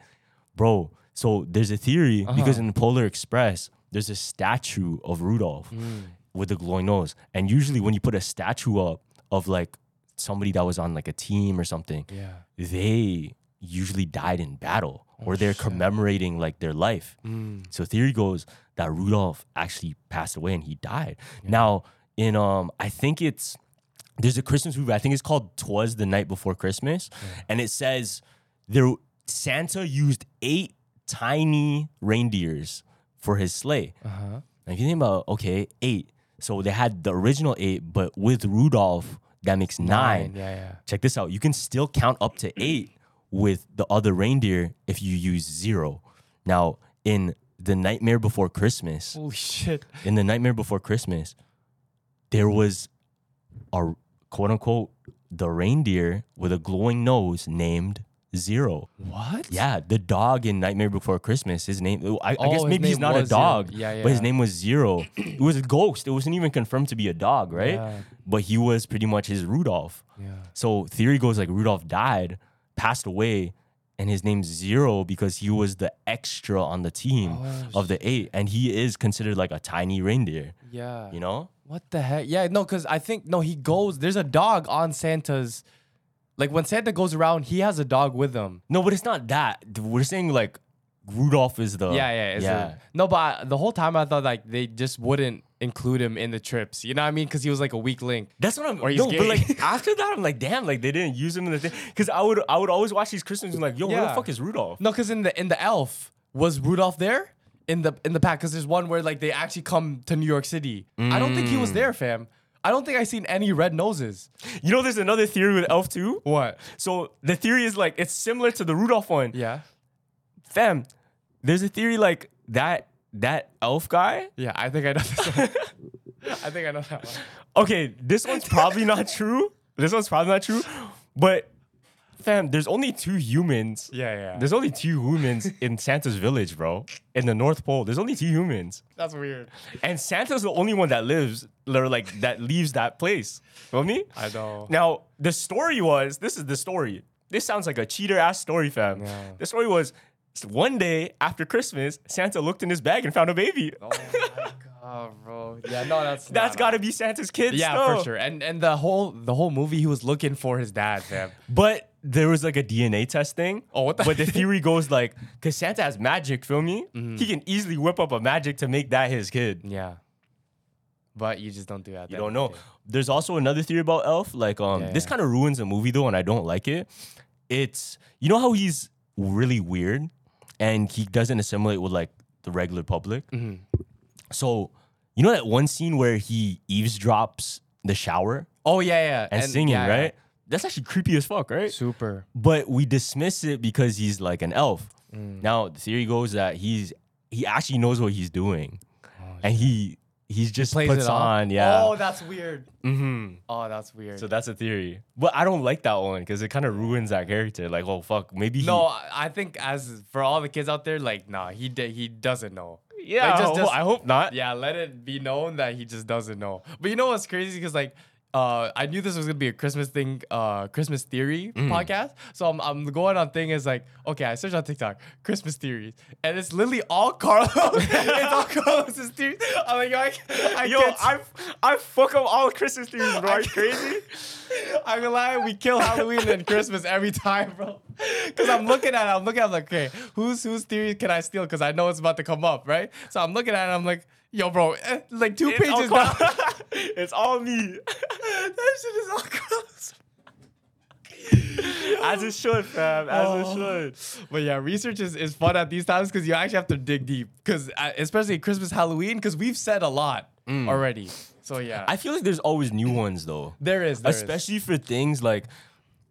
Speaker 1: Bro, so there's a theory uh-huh. because in the Polar Express, there's a statue of Rudolph mm. with the glowing nose. And usually when you put a statue up of like somebody that was on like a team or something,
Speaker 2: Yeah.
Speaker 1: they usually died in battle oh, or they're commemorating like their life. Mm. So theory goes that Rudolph actually passed away and he died. Now, in um, I think it's there's a Christmas movie. I think it's called "Twas the Night Before Christmas," and it says there Santa used eight tiny reindeers for his sleigh.
Speaker 2: Uh-huh.
Speaker 1: And if you think about okay, eight. So they had the original eight, but with Rudolph, that makes nine.
Speaker 2: Yeah, yeah.
Speaker 1: Check this out. You can still count up to eight with the other reindeer if you use zero. Now, in the Nightmare Before Christmas,
Speaker 2: Holy shit.
Speaker 1: in the Nightmare Before Christmas, there was a quote unquote the reindeer with a glowing nose named Zero.
Speaker 2: What?
Speaker 1: Yeah, the dog in Nightmare Before Christmas. His name, I, I
Speaker 2: Oh,
Speaker 1: guess
Speaker 2: his
Speaker 1: maybe he's
Speaker 2: name
Speaker 1: not a
Speaker 2: was Zero.
Speaker 1: dog,
Speaker 2: Yeah,
Speaker 1: but his
Speaker 2: yeah.
Speaker 1: name was Zero. it was a ghost. It wasn't even confirmed to be a dog, right?
Speaker 2: Yeah.
Speaker 1: But he was pretty much his Rudolph.
Speaker 2: Yeah.
Speaker 1: So theory goes like Rudolph died, passed away, and his name's Zero because he was the extra on the team
Speaker 2: Oh,
Speaker 1: of the eight, and he is considered like a tiny reindeer.
Speaker 2: Yeah.
Speaker 1: You know?
Speaker 2: What the heck? Yeah, no, because I think no, he goes. There's a dog on Santa's. Like when Santa goes around, he has a dog with him.
Speaker 1: No, but it's not that. We're saying like Rudolph is the
Speaker 2: yeah, yeah, it's a-
Speaker 1: yeah.
Speaker 2: no, but I, the whole time I thought like they just wouldn't include him in the trips. You know what I mean? Because he was like a weak link.
Speaker 1: That's what I'm.
Speaker 2: Or he's
Speaker 1: no,
Speaker 2: gay.
Speaker 1: but like [laughs] after that, I'm like, damn, like they didn't use him in the thing. Because I would, I would always watch these Christmas and like, yo, where the fuck is Rudolph?
Speaker 2: No, because in the in the Elf was Rudolph there in the in the pack? Because there's one where like they actually come to New York City. I don't think he was mm. there, fam. I don't think I've seen any red noses.
Speaker 1: You know, there's another theory with Elf too.
Speaker 2: What?
Speaker 1: So the theory is like it's similar to the Rudolph one.
Speaker 2: Yeah.
Speaker 1: Fam, there's a theory like that that elf guy.
Speaker 2: Yeah, I think I know this one. [laughs] I think I know that one.
Speaker 1: Okay, this one's probably not true. This one's probably not true. But fam, there's only two humans.
Speaker 2: Yeah, yeah.
Speaker 1: There's only two humans in Santa's village, bro. In the North Pole. There's only two humans.
Speaker 2: That's weird.
Speaker 1: And Santa's the only one that lives or like that leaves that place. Feel me?
Speaker 2: I know.
Speaker 1: Now, the story was this is the story. This sounds like a cheater ass story, fam.
Speaker 2: Yeah.
Speaker 1: The story was one day after Christmas, Santa looked in his bag and found a baby.
Speaker 2: Oh my god, bro. Yeah, no, that's
Speaker 1: That's
Speaker 2: not-
Speaker 1: gotta be Santa's kid.
Speaker 2: Yeah, for sure. And and the whole the whole movie, he was looking for his dad, fam.
Speaker 1: But there was like a DNA test thing.
Speaker 2: Oh, what the-
Speaker 1: But the [laughs] theory goes like, because Santa has magic, feel me?
Speaker 2: Mm-hmm.
Speaker 1: He can easily whip up a magic to make that his kid.
Speaker 2: Yeah. But you just don't do that.
Speaker 1: You don't know. There's also another theory about Elf. Like, um,
Speaker 2: Yeah,
Speaker 1: this
Speaker 2: yeah.
Speaker 1: kind of ruins the movie though, and I don't like it. It's you know how he's really weird, and he doesn't assimilate with like the regular public.
Speaker 2: Mm-hmm.
Speaker 1: So, you know that one scene where he eavesdrops the shower
Speaker 2: Oh yeah, yeah.
Speaker 1: and, singing,
Speaker 2: yeah, yeah.
Speaker 1: right? That's actually creepy as fuck, right?
Speaker 2: Super.
Speaker 1: but we dismiss it because he's like an elf.
Speaker 2: Mm.
Speaker 1: Now the theory goes that he's he actually knows what he's doing, and he he's just
Speaker 2: Plays
Speaker 1: puts
Speaker 2: it off?
Speaker 1: on, yeah.
Speaker 2: Oh, that's weird.
Speaker 1: Mm-hmm.
Speaker 2: Oh, that's weird.
Speaker 1: So that's a theory, but I don't like that one because it kind of ruins that character. Like, oh fuck, maybe
Speaker 2: no, I I think as for all the kids out there, like, nah, he di- he doesn't know.
Speaker 1: yeah,
Speaker 2: Like, just- just-
Speaker 1: I hope not.
Speaker 2: Yeah, let it be known that he just doesn't know. But you know what's crazy? Because like, uh, I knew this was gonna be a Christmas thing, uh, Christmas theory
Speaker 1: Mm.
Speaker 2: podcast. So I'm, I'm going on thing is like, okay, I searched on TikTok Christmas theories, and it's literally all [laughs] Carlos. it's all [laughs] Carlos's theories. I'm like, yo, I, I
Speaker 1: Yo. I I fuck up all Christmas theories, bro. Are you crazy? [laughs]
Speaker 2: I'm gonna lie, we kill Halloween and Christmas every time, bro. Cause I'm looking at it, I'm looking at it, like, okay, whose whose theory can I steal? Cause I know it's about to come up, right? So I'm looking at it, I'm like, yo, bro, eh, like two
Speaker 1: It's
Speaker 2: pages down.
Speaker 1: It's all me,
Speaker 2: that shit is all gross.
Speaker 1: as it should, fam. As
Speaker 2: Oh.
Speaker 1: it should.
Speaker 2: But yeah, research is, is fun at these times because you actually have to dig deep. Cause uh, especially Christmas, Halloween, because we've said a lot already. So yeah,
Speaker 1: I feel like there's always new ones though.
Speaker 2: there is, there is.
Speaker 1: especially for things like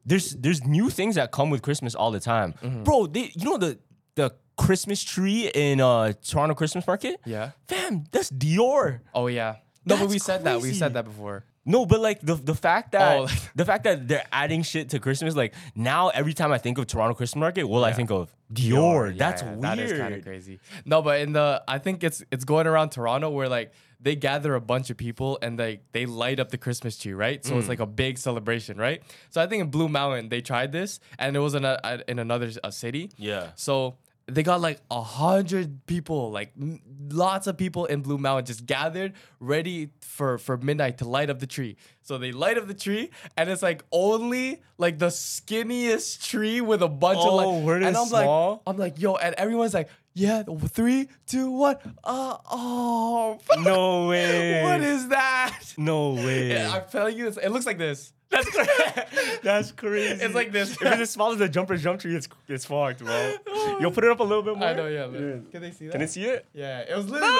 Speaker 1: there's there's new things that come with Christmas all the time,
Speaker 2: Mm-hmm.
Speaker 1: bro. They, you know the the Christmas tree in uh Toronto Christmas Market.
Speaker 2: Yeah.
Speaker 1: fam, that's Dior.
Speaker 2: Oh yeah. No, but we said that. We said that before.
Speaker 1: No, but like the the fact that
Speaker 2: Oh, like-
Speaker 1: the fact that they're adding shit to Christmas, like now every time I think of Toronto Christmas Market, will I think of Dior?
Speaker 2: Yeah,
Speaker 1: that's
Speaker 2: yeah,
Speaker 1: weird.
Speaker 2: That is kind of crazy. No, but in the I think it's it's going around Toronto where like they gather a bunch of people and they they light up the Christmas tree, right? So
Speaker 1: Mm.
Speaker 2: it's like a big celebration, right? So I think in Blue Mountain they tried this and it was in a, in another uh, city.
Speaker 1: Yeah.
Speaker 2: So they got like a hundred people, like m- lots of people in Blue Mountain just gathered, ready for for midnight to light up the tree. So they light up the tree, and it's like only like the skinniest tree with a bunch of
Speaker 1: Oh,
Speaker 2: like.
Speaker 1: where it
Speaker 2: and
Speaker 1: is
Speaker 2: I'm
Speaker 1: small?
Speaker 2: like, I'm like, yo, and everyone's like, yeah, three, two, one. Uh, oh, [laughs]
Speaker 1: No way.
Speaker 2: what is that?
Speaker 1: No [laughs] way.
Speaker 2: Yeah, I'm telling you, it's, it looks like this.
Speaker 1: That's crazy. [laughs] That's crazy.
Speaker 2: It's like this.
Speaker 1: If it's as small as the jumper jump tree, it's it's fucked, bro. You'll put it up a little bit more.
Speaker 2: I know, yeah. look. Can they see that?
Speaker 1: Can they see it?
Speaker 2: Yeah, it was literally.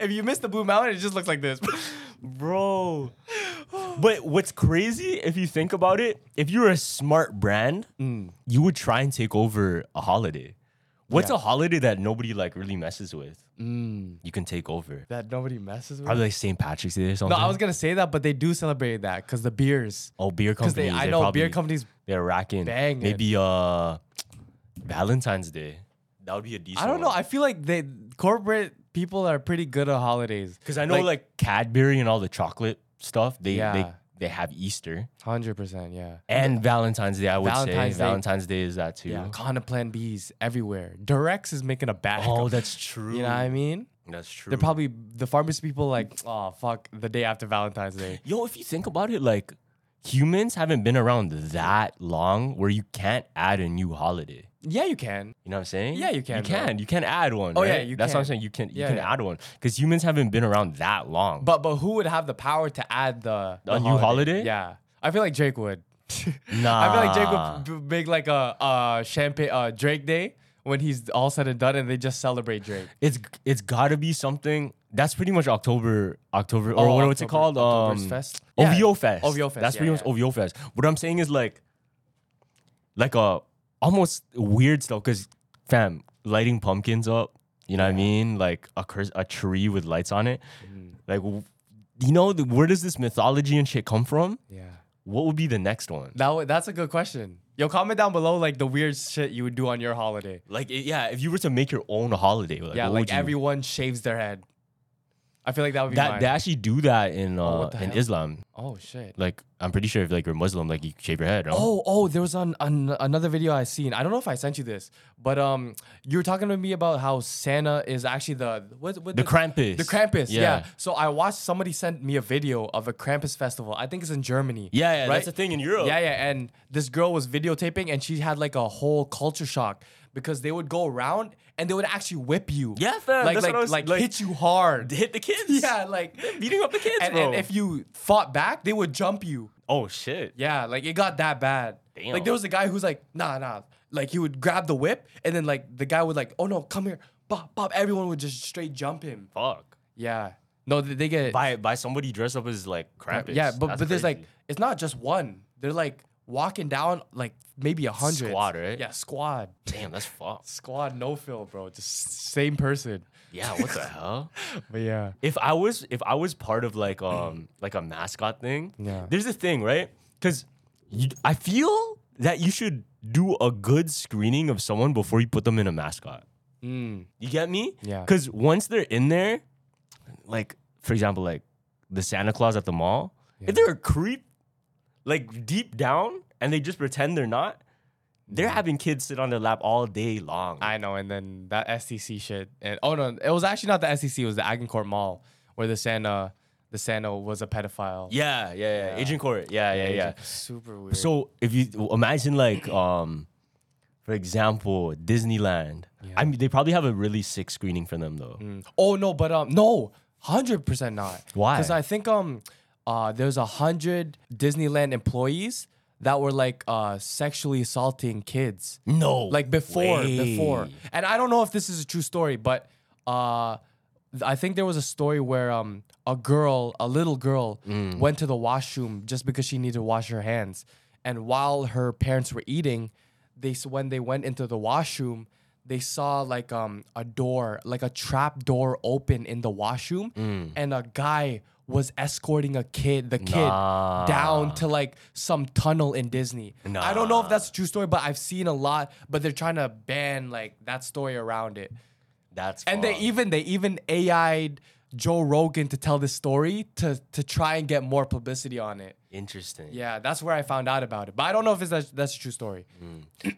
Speaker 2: if you miss the Blue Mountain, it just looks like this.
Speaker 1: Bro. But what's crazy, if you think about it, if you're a smart brand, you would try and take over a holiday. What's
Speaker 2: Yeah.
Speaker 1: a holiday that nobody like really messes with? You can take over.
Speaker 2: that nobody messes with.
Speaker 1: Probably like St. Patrick's Day or something. no.
Speaker 2: I was gonna say that, but they do celebrate that because the beers.
Speaker 1: Oh, beer
Speaker 2: Because
Speaker 1: companies.
Speaker 2: they, I know beer companies.
Speaker 1: They're racking.
Speaker 2: banging.
Speaker 1: Maybe uh, Valentine's Day. That would be a decent.
Speaker 2: I don't know. I feel like they corporate people are pretty good at holidays.
Speaker 1: because I know like, Cadbury and all the chocolate stuff. They
Speaker 2: Yeah.
Speaker 1: They have Easter
Speaker 2: Hundred percent, yeah.
Speaker 1: and Valentine's Day. I would
Speaker 2: Valentine's
Speaker 1: say
Speaker 2: Day-
Speaker 1: Valentine's Day is that too.
Speaker 2: Yeah, kind of Plan B's everywhere. Durex is making a bag.
Speaker 1: Oh, that's [laughs] true.
Speaker 2: you know what I mean?
Speaker 1: That's true.
Speaker 2: They're probably the pharmacy people like, oh fuck, the day after Valentine's Day.
Speaker 1: Yo, if you think about it, like humans haven't been around that long where you can't add a new holiday.
Speaker 2: Yeah, you can.
Speaker 1: You know what I'm saying?
Speaker 2: Yeah, you can,
Speaker 1: You
Speaker 2: bro.
Speaker 1: can. You can add one.
Speaker 2: Oh, yeah, you
Speaker 1: That's what I'm saying. You can. You
Speaker 2: Yeah,
Speaker 1: can
Speaker 2: yeah.
Speaker 1: add one because humans haven't been around that long.
Speaker 2: But but who would have the power to add the, the
Speaker 1: A new holiday?
Speaker 2: Yeah, I feel like Drake would.
Speaker 1: nah, [laughs]
Speaker 2: I feel like Drake would b- make like a, a champagne uh, Drake Day when he's all said and done, and they just celebrate Drake.
Speaker 1: It's it's got to be something. That's pretty much October. October or
Speaker 2: Oh,
Speaker 1: what, what's it
Speaker 2: October-
Speaker 1: called?
Speaker 2: Oktober's
Speaker 1: Um,
Speaker 2: Fest? Yeah.
Speaker 1: OVO Fest.
Speaker 2: OVO Fest,
Speaker 1: That's
Speaker 2: yeah,
Speaker 1: pretty much
Speaker 2: yeah.
Speaker 1: OVO Fest. What I'm saying is like, like a almost weird stuff. Cause fam, lighting pumpkins up. You know what I mean? Like a a tree with lights on it.
Speaker 2: Mm-hmm.
Speaker 1: Like, w- you know, the, where does this mythology and shit come from?
Speaker 2: Yeah,
Speaker 1: What would be the next one?
Speaker 2: that w- that's a good question. Yo, comment down below like the weird shit you would do on your holiday.
Speaker 1: Like, yeah, if you were to make your own holiday, like,
Speaker 2: yeah, like everyone shaves their head. I feel like that would be
Speaker 1: that
Speaker 2: mine.
Speaker 1: they actually do that in uh,
Speaker 2: Oh, what the
Speaker 1: in
Speaker 2: hell?
Speaker 1: Islam.
Speaker 2: oh shit.
Speaker 1: Like, I'm pretty sure if like you're Muslim, like you shave your head. no?
Speaker 2: Oh, oh, there was an, an, another video I seen. I don't know if I sent you this, but um, you were talking to me about how Santa is actually the what, what
Speaker 1: The Krampus.
Speaker 2: The Krampus, yeah.
Speaker 1: Yeah.
Speaker 2: So I watched somebody sent me a video of a Krampus festival. I think it's in Germany.
Speaker 1: Yeah, yeah,
Speaker 2: right?
Speaker 1: that's a thing in Europe.
Speaker 2: Yeah, yeah. And this girl was videotaping, and she had like a whole culture shock because they would go around and they would actually whip you.
Speaker 1: Yeah, fam,
Speaker 2: Like
Speaker 1: that's
Speaker 2: like
Speaker 1: what I was-
Speaker 2: like,
Speaker 1: like-
Speaker 2: hit you hard.
Speaker 1: hit the kids. [laughs]
Speaker 2: Yeah, like
Speaker 1: beating up the kids,
Speaker 2: and,
Speaker 1: bro.
Speaker 2: and if you fought back, they would jump you.
Speaker 1: oh shit.
Speaker 2: Yeah, like it got that bad.
Speaker 1: Damn.
Speaker 2: Like there was a guy who's like, nah, nah. Like he would grab the whip, and then like the guy would like, oh no, come here, Bob, Bob. Everyone would just straight jump him.
Speaker 1: Fuck.
Speaker 2: Yeah. No, they, they get
Speaker 1: By by somebody dressed up as like Krampus.
Speaker 2: yeah, but
Speaker 1: That's
Speaker 2: but there's like it's not just one. They're like walking down like maybe a hundred
Speaker 1: Squad, right?
Speaker 2: Yeah, squad,
Speaker 1: damn, that's [laughs] fucked.
Speaker 2: squad, no fill, bro. Just same person.
Speaker 1: Yeah, what the [laughs] hell?
Speaker 2: But yeah,
Speaker 1: If I was if I was part of like um [clears throat] like a mascot thing,
Speaker 2: Yeah.
Speaker 1: There's a thing, right? Because I feel that you should do a good screening of someone before you put them in a mascot.
Speaker 2: mm,
Speaker 1: You get me?
Speaker 2: Yeah.
Speaker 1: Because once they're in there, like for example, like the Santa Claus at the mall, if they're a creep, like deep down, and they just pretend they're not, they're having kids sit on their lap all day long.
Speaker 2: I know. And then that STC shit, and oh no, it was actually not the STC. It was the Agincourt Mall where the Santa, the Santa was a pedophile.
Speaker 1: yeah, yeah, yeah, Agincourt. Yeah, yeah, yeah.
Speaker 2: Super weird.
Speaker 1: So if you imagine like um, for example, Disneyland. Yeah. I mean, they probably have a really sick screening for them though.
Speaker 2: Oh no, but um, no, hundred percent not.
Speaker 1: Why?
Speaker 2: Because I think um, uh, there's a hundred Disneyland employees that were like uh sexually assaulting kids,
Speaker 1: No,
Speaker 2: like before, before. And I don't know if this is a true story, but uh, I think there was a story where um a girl, a little girl,
Speaker 1: Mm.
Speaker 2: went to the washroom just because she needed to wash her hands, and while her parents were eating, they when they went into the washroom. They saw like um a door, like a trap door open in the washroom,
Speaker 1: Mm.
Speaker 2: and a guy was escorting a kid, the kid, down to like some tunnel in Disney. I don't know if that's a true story, but I've seen a lot. But they're trying to ban like that story around it.
Speaker 1: That's
Speaker 2: And they even they even AI'd Joe Rogan to tell this story to to try and get more publicity on it.
Speaker 1: Interesting.
Speaker 2: Yeah, that's where I found out about it. But I don't know if it's that's, that's a true story.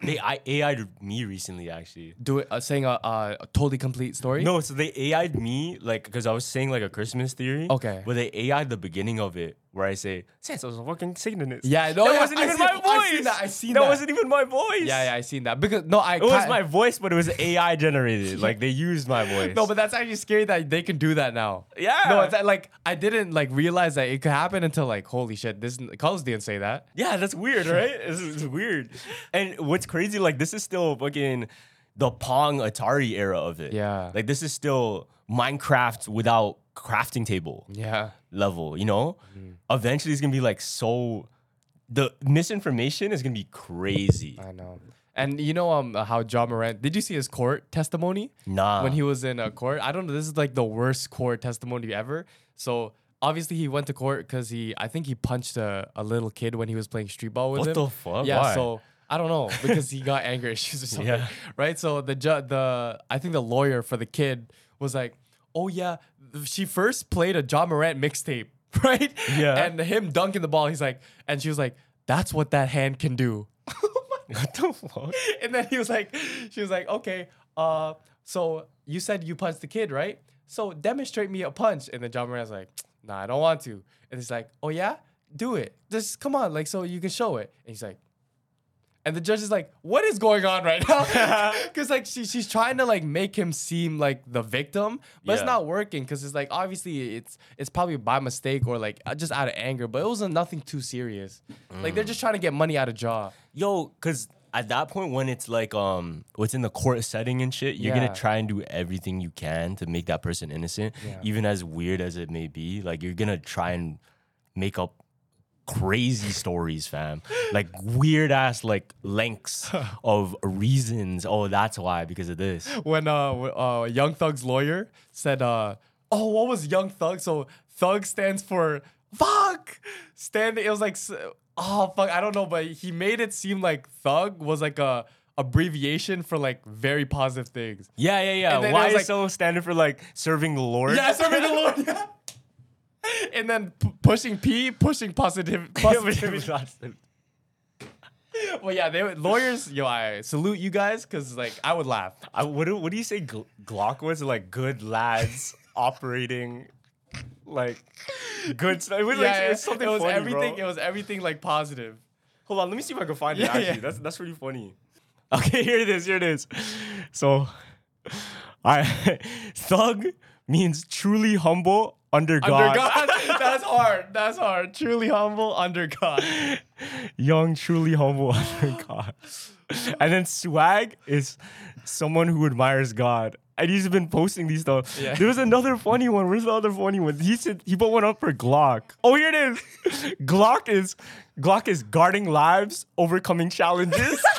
Speaker 1: they I AI'd me recently actually.
Speaker 2: Do it uh, saying a, a, a totally complete story.
Speaker 1: No, so they AI'd me like because I was saying like a Christmas theory.
Speaker 2: Okay.
Speaker 1: But they AI'd the beginning of it where I say Santa's fucking Satanist.
Speaker 2: Yeah, no,
Speaker 1: that
Speaker 2: yeah,
Speaker 1: wasn't
Speaker 2: I
Speaker 1: even
Speaker 2: see-
Speaker 1: my
Speaker 2: I
Speaker 1: voice.
Speaker 2: seen that, I seen
Speaker 1: that.
Speaker 2: that.
Speaker 1: wasn't even my voice.
Speaker 2: Yeah, yeah, I seen that because no, I
Speaker 1: It was my voice, but it was AI generated. [laughs] Like they used my voice.
Speaker 2: No, but that's actually scary that they can do that now.
Speaker 1: Yeah.
Speaker 2: No, it's like I didn't like realize that it could happen until like holy shit, this Carlos didn't say that.
Speaker 1: Yeah, that's weird, right? [laughs] it's, it's weird. And what's crazy, like this is still fucking the Pong Atari era of it.
Speaker 2: Yeah.
Speaker 1: Like this is still Minecraft without crafting table
Speaker 2: Yeah.
Speaker 1: level, you know?
Speaker 2: Mm-hmm.
Speaker 1: Eventually it's gonna be like so the misinformation is gonna be crazy.
Speaker 2: I know. And you know um how Ja Morant did you see his court testimony?
Speaker 1: Nah.
Speaker 2: When he was in a court. I don't know, this is like the worst court testimony ever. So obviously he went to court because he I think he punched a, a little kid when he was playing street ball with
Speaker 1: What
Speaker 2: him.
Speaker 1: the fuck?
Speaker 2: Yeah,
Speaker 1: Why?
Speaker 2: so I don't know because he got anger [laughs] issues or something.
Speaker 1: Yeah.
Speaker 2: Right? So the ju- the I think the lawyer for the kid was like, "Oh yeah, she first played a Ja Morant mixtape." [laughs] right?
Speaker 1: Yeah.
Speaker 2: And him dunking the ball, he's like, and she was like, that's what that hand can do. [laughs]
Speaker 1: what the fuck?
Speaker 2: and then he was like, she was like, okay, uh, so you said you punched the kid, right? So demonstrate me a punch. And then Ja Morant's like, nah, I don't want to. And he's like, oh yeah, do it. Just come on, like so you can show it. And he's like, and the judge is like, what is going on right now? [laughs] [laughs] Because like she, she's trying to like make him seem like the victim, but it's not working. Because it's like obviously it's it's probably by mistake or like just out of anger, but it was nothing too serious. Like they're mm. just trying to get money out of Ja.
Speaker 1: Yo, cause at that point when it's like um what's in the court setting and shit, you're
Speaker 2: Yeah.
Speaker 1: gonna try and do everything you can to make that person innocent,
Speaker 2: Yeah.
Speaker 1: even as weird as it may be. Like you're gonna try and make up crazy stories, fam. Like weird ass like lengths [laughs] of reasons. Oh, that's why because of this.
Speaker 2: when uh, uh Young Thug's lawyer said uh oh what was Young Thug? So Thug stands for fuck. Stand it was like oh fuck I don't know, but he made it seem like Thug was like a abbreviation for like very positive things.
Speaker 1: Yeah, yeah, yeah.
Speaker 2: And then it
Speaker 1: Why
Speaker 2: was
Speaker 1: is
Speaker 2: like-
Speaker 1: so standard for like serving the Lord?
Speaker 2: Yeah, serving the Lord. yeah. [laughs] [laughs] And then p- pushing P, pushing positive, [laughs] positivity. well, yeah, they would- lawyers. Yo, I salute you guys because like I would laugh.
Speaker 1: I, what, do, what do you say Gl- Glock was? Like good lads operating like good stuff. It was, like,
Speaker 2: yeah,
Speaker 1: it's something
Speaker 2: it was
Speaker 1: funny,
Speaker 2: everything.
Speaker 1: bro.
Speaker 2: It was everything like positive.
Speaker 1: Hold on, let me see if I can find it. Actually,
Speaker 2: yeah.
Speaker 1: that's that's really funny. [laughs] Okay, here it is. Here it is. So, [laughs] I [laughs] thug means truly humble under God.
Speaker 2: Under God, that's hard. That's hard. Truly humble under God.
Speaker 1: Young, truly humble under [gasps] God. And then swag is someone who admires God. And he's been posting these stuff.
Speaker 2: Yeah.
Speaker 1: There was another funny one. Where's the other funny one? He said he put one up for Glock. Oh, here it is. [laughs] Glock is Glock is guarding lives, overcoming challenges. [laughs]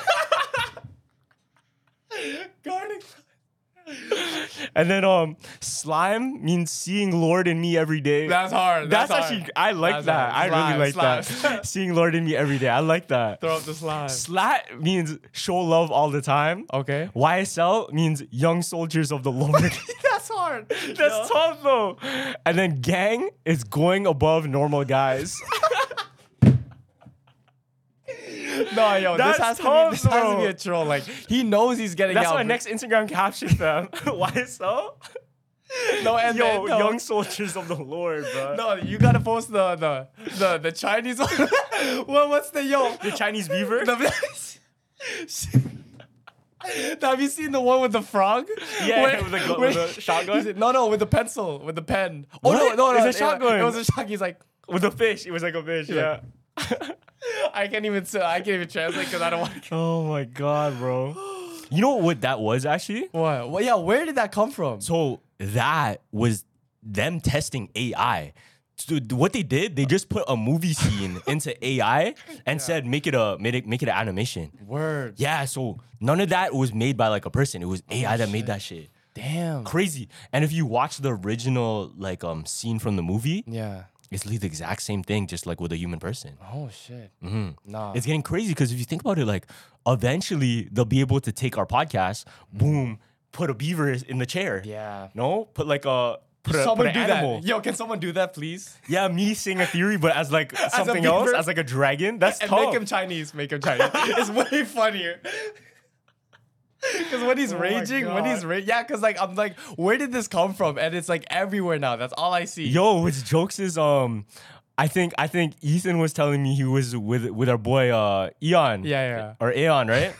Speaker 2: Guarding.
Speaker 1: And then um slime means seeing Lord in me every day.
Speaker 2: That's hard.
Speaker 1: That's,
Speaker 2: That's,
Speaker 1: actually. I like
Speaker 2: That's
Speaker 1: that.
Speaker 2: hard.
Speaker 1: I really
Speaker 2: Slime,
Speaker 1: like
Speaker 2: slime.
Speaker 1: that. [laughs] seeing Lord in me every day. I like that.
Speaker 2: Throw up the slime.
Speaker 1: Slat means show love all the time.
Speaker 2: Okay.
Speaker 1: YSL means young soldiers of the Lord. [laughs]
Speaker 2: That's hard.
Speaker 1: That's tough though. And then gang is going above normal guys. [laughs]
Speaker 2: No, yo,
Speaker 1: That's
Speaker 2: this has to be this has to
Speaker 1: bro.
Speaker 2: be a troll. Like he knows he's getting out.
Speaker 1: That's
Speaker 2: out.
Speaker 1: my next Instagram caption, fam. [laughs] so?
Speaker 2: No, and
Speaker 1: Yo,
Speaker 2: then, no.
Speaker 1: young soldiers of the Lord, bro.
Speaker 2: No, you gotta post the the the, the Chinese one. [laughs] what what's the yo?
Speaker 1: The Chinese beaver?
Speaker 2: The- [laughs] Have you seen the one with the frog?
Speaker 1: Yeah,
Speaker 2: Where-
Speaker 1: with the gu-
Speaker 2: where-
Speaker 1: with the shotgun?
Speaker 2: like, No, no, with the pencil, with the pen. Oh
Speaker 1: What?
Speaker 2: no, no, no,
Speaker 1: It's a
Speaker 2: it-
Speaker 1: shotgun.
Speaker 2: It was a shotgun. He's like,
Speaker 1: With a fish. It was like a fish, yeah. [laughs]
Speaker 2: I can't even say, I can't even translate because I don't want. to. [laughs]
Speaker 1: oh my god, bro. [gasps] You know what that was actually?
Speaker 2: What? Well, yeah. Where did that come from?
Speaker 1: So that was them testing AI. So what they did, they just put a movie scene [laughs] into AI and said make it a make it make it an animation.
Speaker 2: Word.
Speaker 1: Yeah, so none of that was made by like a person. It was AI that made that shit.
Speaker 2: Damn.
Speaker 1: Crazy. And if you watch the original like um scene from the movie,
Speaker 2: Yeah.
Speaker 1: It's literally the exact same thing, just like with a human person.
Speaker 2: Oh shit. Mm-hmm. Nah.
Speaker 1: It's getting crazy because if you think about it, like eventually they'll be able to take our podcast, boom, put a beaver in the chair.
Speaker 2: Yeah.
Speaker 1: No, put like a put a,
Speaker 2: someone
Speaker 1: put
Speaker 2: do
Speaker 1: an animal.
Speaker 2: that. Yo, can someone do that, please?
Speaker 1: Yeah, me saying a theory, but as like [laughs] something else, as like a dragon. That's
Speaker 2: And
Speaker 1: tough.
Speaker 2: make him Chinese. Make him Chinese. [laughs] it's way funnier. [laughs] Because when he's
Speaker 1: Oh
Speaker 2: raging, when he's ra- yeah, because like I'm like, where did this come from? And it's like everywhere now. That's all I see.
Speaker 1: Yo, what's jokes is um, I think I think Ethan was telling me he was with with our boy uh Eon.
Speaker 2: Yeah, yeah.
Speaker 1: Or Aeon, right?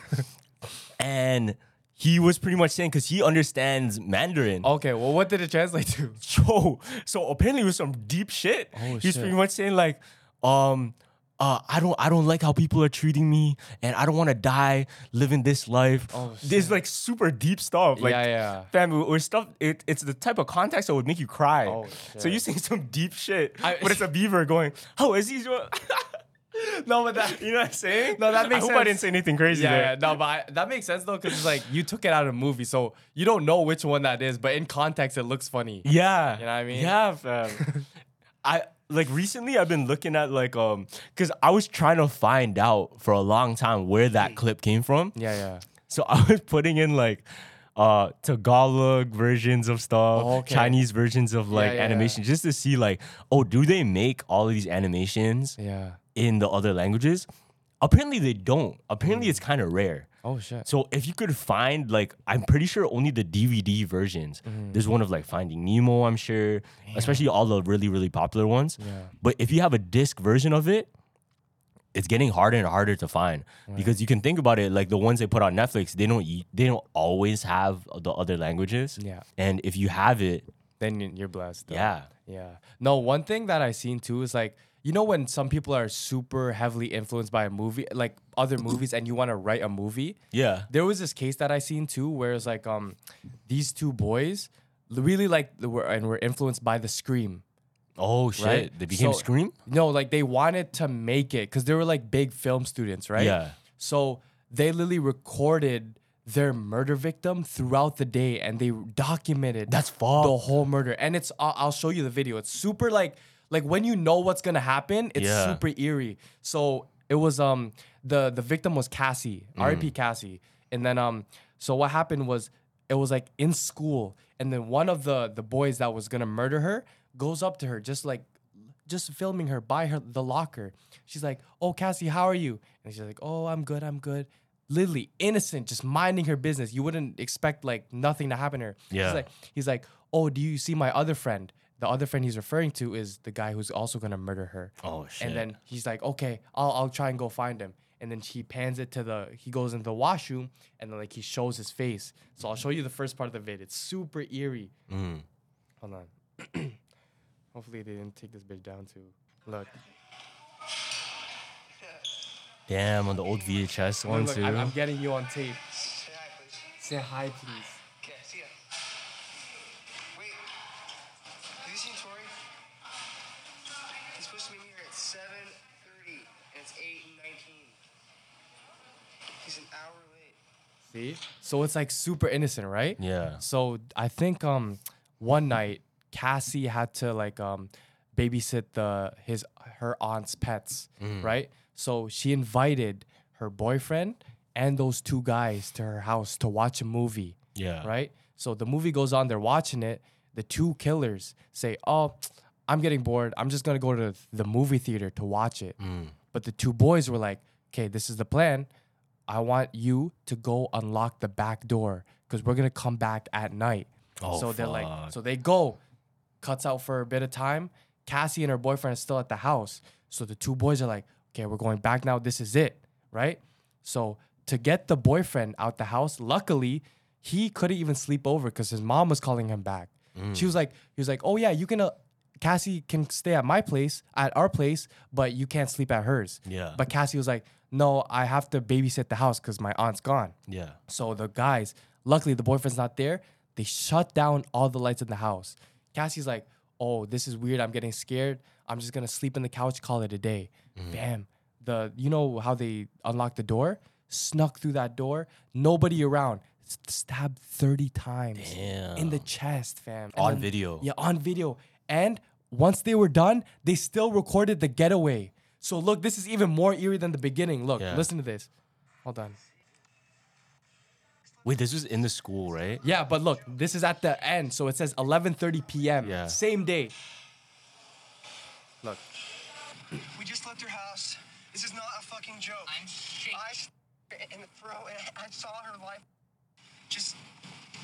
Speaker 1: [laughs] and he was pretty much saying because he understands Mandarin.
Speaker 2: Okay, well, what did it translate to? [laughs]
Speaker 1: Yo, so apparently it was some deep shit.
Speaker 2: Oh,
Speaker 1: He's
Speaker 2: shit.
Speaker 1: pretty much saying like, um, uh, I don't, I don't like how people are treating me, and I don't want to die living this life.
Speaker 2: Oh,
Speaker 1: There's like super deep stuff. Like,
Speaker 2: Yeah, yeah.
Speaker 1: fam, or stuff. It, it's the type of context that would make you cry.
Speaker 2: Oh,
Speaker 1: so you saying some deep shit,
Speaker 2: I-
Speaker 1: but it's a beaver going, "Oh, is he?" doing?" [laughs]
Speaker 2: No, but that.
Speaker 1: you know what I'm saying?
Speaker 2: No, that makes
Speaker 1: I hope I
Speaker 2: sense.
Speaker 1: didn't say anything crazy
Speaker 2: Yeah,
Speaker 1: there.
Speaker 2: yeah, no, but I, that makes sense though, because it's like you took it out of the movie, so you don't know which one that is, but in context, it looks funny.
Speaker 1: Yeah.
Speaker 2: You know what I mean?
Speaker 1: Yeah, fam. [laughs] I like recently I've been looking at like um because I was trying to find out for a long time where that clip came from.
Speaker 2: Yeah, yeah.
Speaker 1: So [laughs] I was putting in like uh Tagalog versions of stuff,
Speaker 2: Oh, okay.
Speaker 1: Chinese versions of like
Speaker 2: yeah, yeah.
Speaker 1: animation, just to see like, oh, do they make all of these animations
Speaker 2: Yeah.
Speaker 1: in the other languages? Apparently they don't. Apparently
Speaker 2: Mm.
Speaker 1: it's kind of rare.
Speaker 2: Oh shit.
Speaker 1: So if you could find like, I'm pretty sure only the DVD versions.
Speaker 2: Mm-hmm.
Speaker 1: There's one of like Finding Nemo, I'm sure, especially all the really really popular ones.
Speaker 2: Yeah.
Speaker 1: But if you have a disc version of it, it's getting harder and harder to find because you can think about it like the ones they put on Netflix, they don't they don't always have the other languages.
Speaker 2: Yeah.
Speaker 1: And if you have it,
Speaker 2: Then you're blessed. though.
Speaker 1: yeah.
Speaker 2: Yeah. No, one thing that I seen too is like, you know, when some people are super heavily influenced by a movie, like other movies, and you want to write a movie.
Speaker 1: Yeah.
Speaker 2: There was this case that I seen too, where it's like, um, these two boys really like the- were and were influenced by the Scream.
Speaker 1: Oh shit.
Speaker 2: Right?
Speaker 1: They became
Speaker 2: So-
Speaker 1: Scream?
Speaker 2: No, like they wanted to make it because they were like big film students, right?
Speaker 1: Yeah.
Speaker 2: So they literally recorded their murder victim throughout the day and they documented
Speaker 1: That's fucked.
Speaker 2: the whole murder. And it's I'll, I'll show you the video. It's super like like when you know what's gonna happen, it's
Speaker 1: Yeah.
Speaker 2: super eerie. So it was um the the victim was Cassie,
Speaker 1: Mm.
Speaker 2: R.I.P. Cassie, and then um so what happened was it was like in school, and then one of the the boys that was gonna murder her goes up to her just like just filming her by her the locker. She's like, "Oh, Cassie, how are you?" And she's like, "Oh, I'm good. I'm good." Literally innocent, just minding her business. You wouldn't expect like nothing to happen to her.
Speaker 1: Yeah.
Speaker 2: He's like, he's like, "Oh, do you see my other friend?" The other friend he's referring to is the guy who's also gonna murder her.
Speaker 1: Oh shit.
Speaker 2: And then he's like, "Okay, I'll I'll try and go find him." And then he pans it to the he goes into the washroom and then like he shows his face. So I'll show you the first part of the vid. It's super eerie.
Speaker 1: Mm.
Speaker 2: Hold on. [clears throat] Hopefully they didn't take this bitch down too. Look.
Speaker 1: Damn, on the old VHS one
Speaker 2: Look,
Speaker 1: too.
Speaker 2: I'm, I'm getting you on tape.
Speaker 4: Say hi, please.
Speaker 2: Say hi, please.
Speaker 4: Okay, see ya. Wait. Have you seen Torey? He's supposed to be here at 7.30, and it's 8 and 19. He's an hour late.
Speaker 2: So it's like super innocent, right?
Speaker 1: yeah.
Speaker 2: So I think um one night Cassie had to like um babysit the his her aunt's pets,
Speaker 1: Mm.
Speaker 2: right? So she invited her boyfriend and those two guys to her house to watch a movie.
Speaker 1: Yeah.
Speaker 2: Right? So the movie goes on, they're watching it. The two killers say, Oh, I'm getting bored. I'm just gonna go to the movie theater to watch it.
Speaker 1: Mm.
Speaker 2: But the two boys were like, Okay, this is the plan. I want you to go unlock the back door because we're gonna come back at night.
Speaker 1: Oh,
Speaker 2: so they're like, so they go, cuts out for a bit of time. Cassie and her boyfriend are still at the house. So the two boys are like, okay, we're going back now. This is it, right? So to get the boyfriend out the house, luckily he couldn't even sleep over because his mom was calling him back. She was like, he was like, oh yeah, you can. Uh, Cassie can stay at my place, at our place, but you can't sleep at hers.
Speaker 1: Yeah.
Speaker 2: But Cassie was like, no, I have to babysit the house because my aunt's gone.
Speaker 1: Yeah.
Speaker 2: So the guys, luckily the boyfriend's not there. They shut down all the lights in the house. Cassie's like, "Oh, this is weird. I'm getting scared. I'm just gonna sleep in the couch. Call it a day." Mm-hmm. Bam. The you know how they unlock the door? Snuck through that door. Nobody around. Stabbed thirty times in the chest, fam. And
Speaker 1: On video.
Speaker 2: Yeah, on video. And once they were done, they still recorded the getaway. So look, this is even more eerie than the beginning. Look,
Speaker 1: Yeah.
Speaker 2: listen to this. Hold on.
Speaker 1: Wait, this was in the school, right?
Speaker 2: Yeah, but look, this is at the end, so it says 11:30 p.m.
Speaker 1: Yeah.
Speaker 2: Same day. Look.
Speaker 4: We just left her house. This is not a fucking joke.
Speaker 3: I'm shaking.
Speaker 4: I s- in the throat, and I saw her life just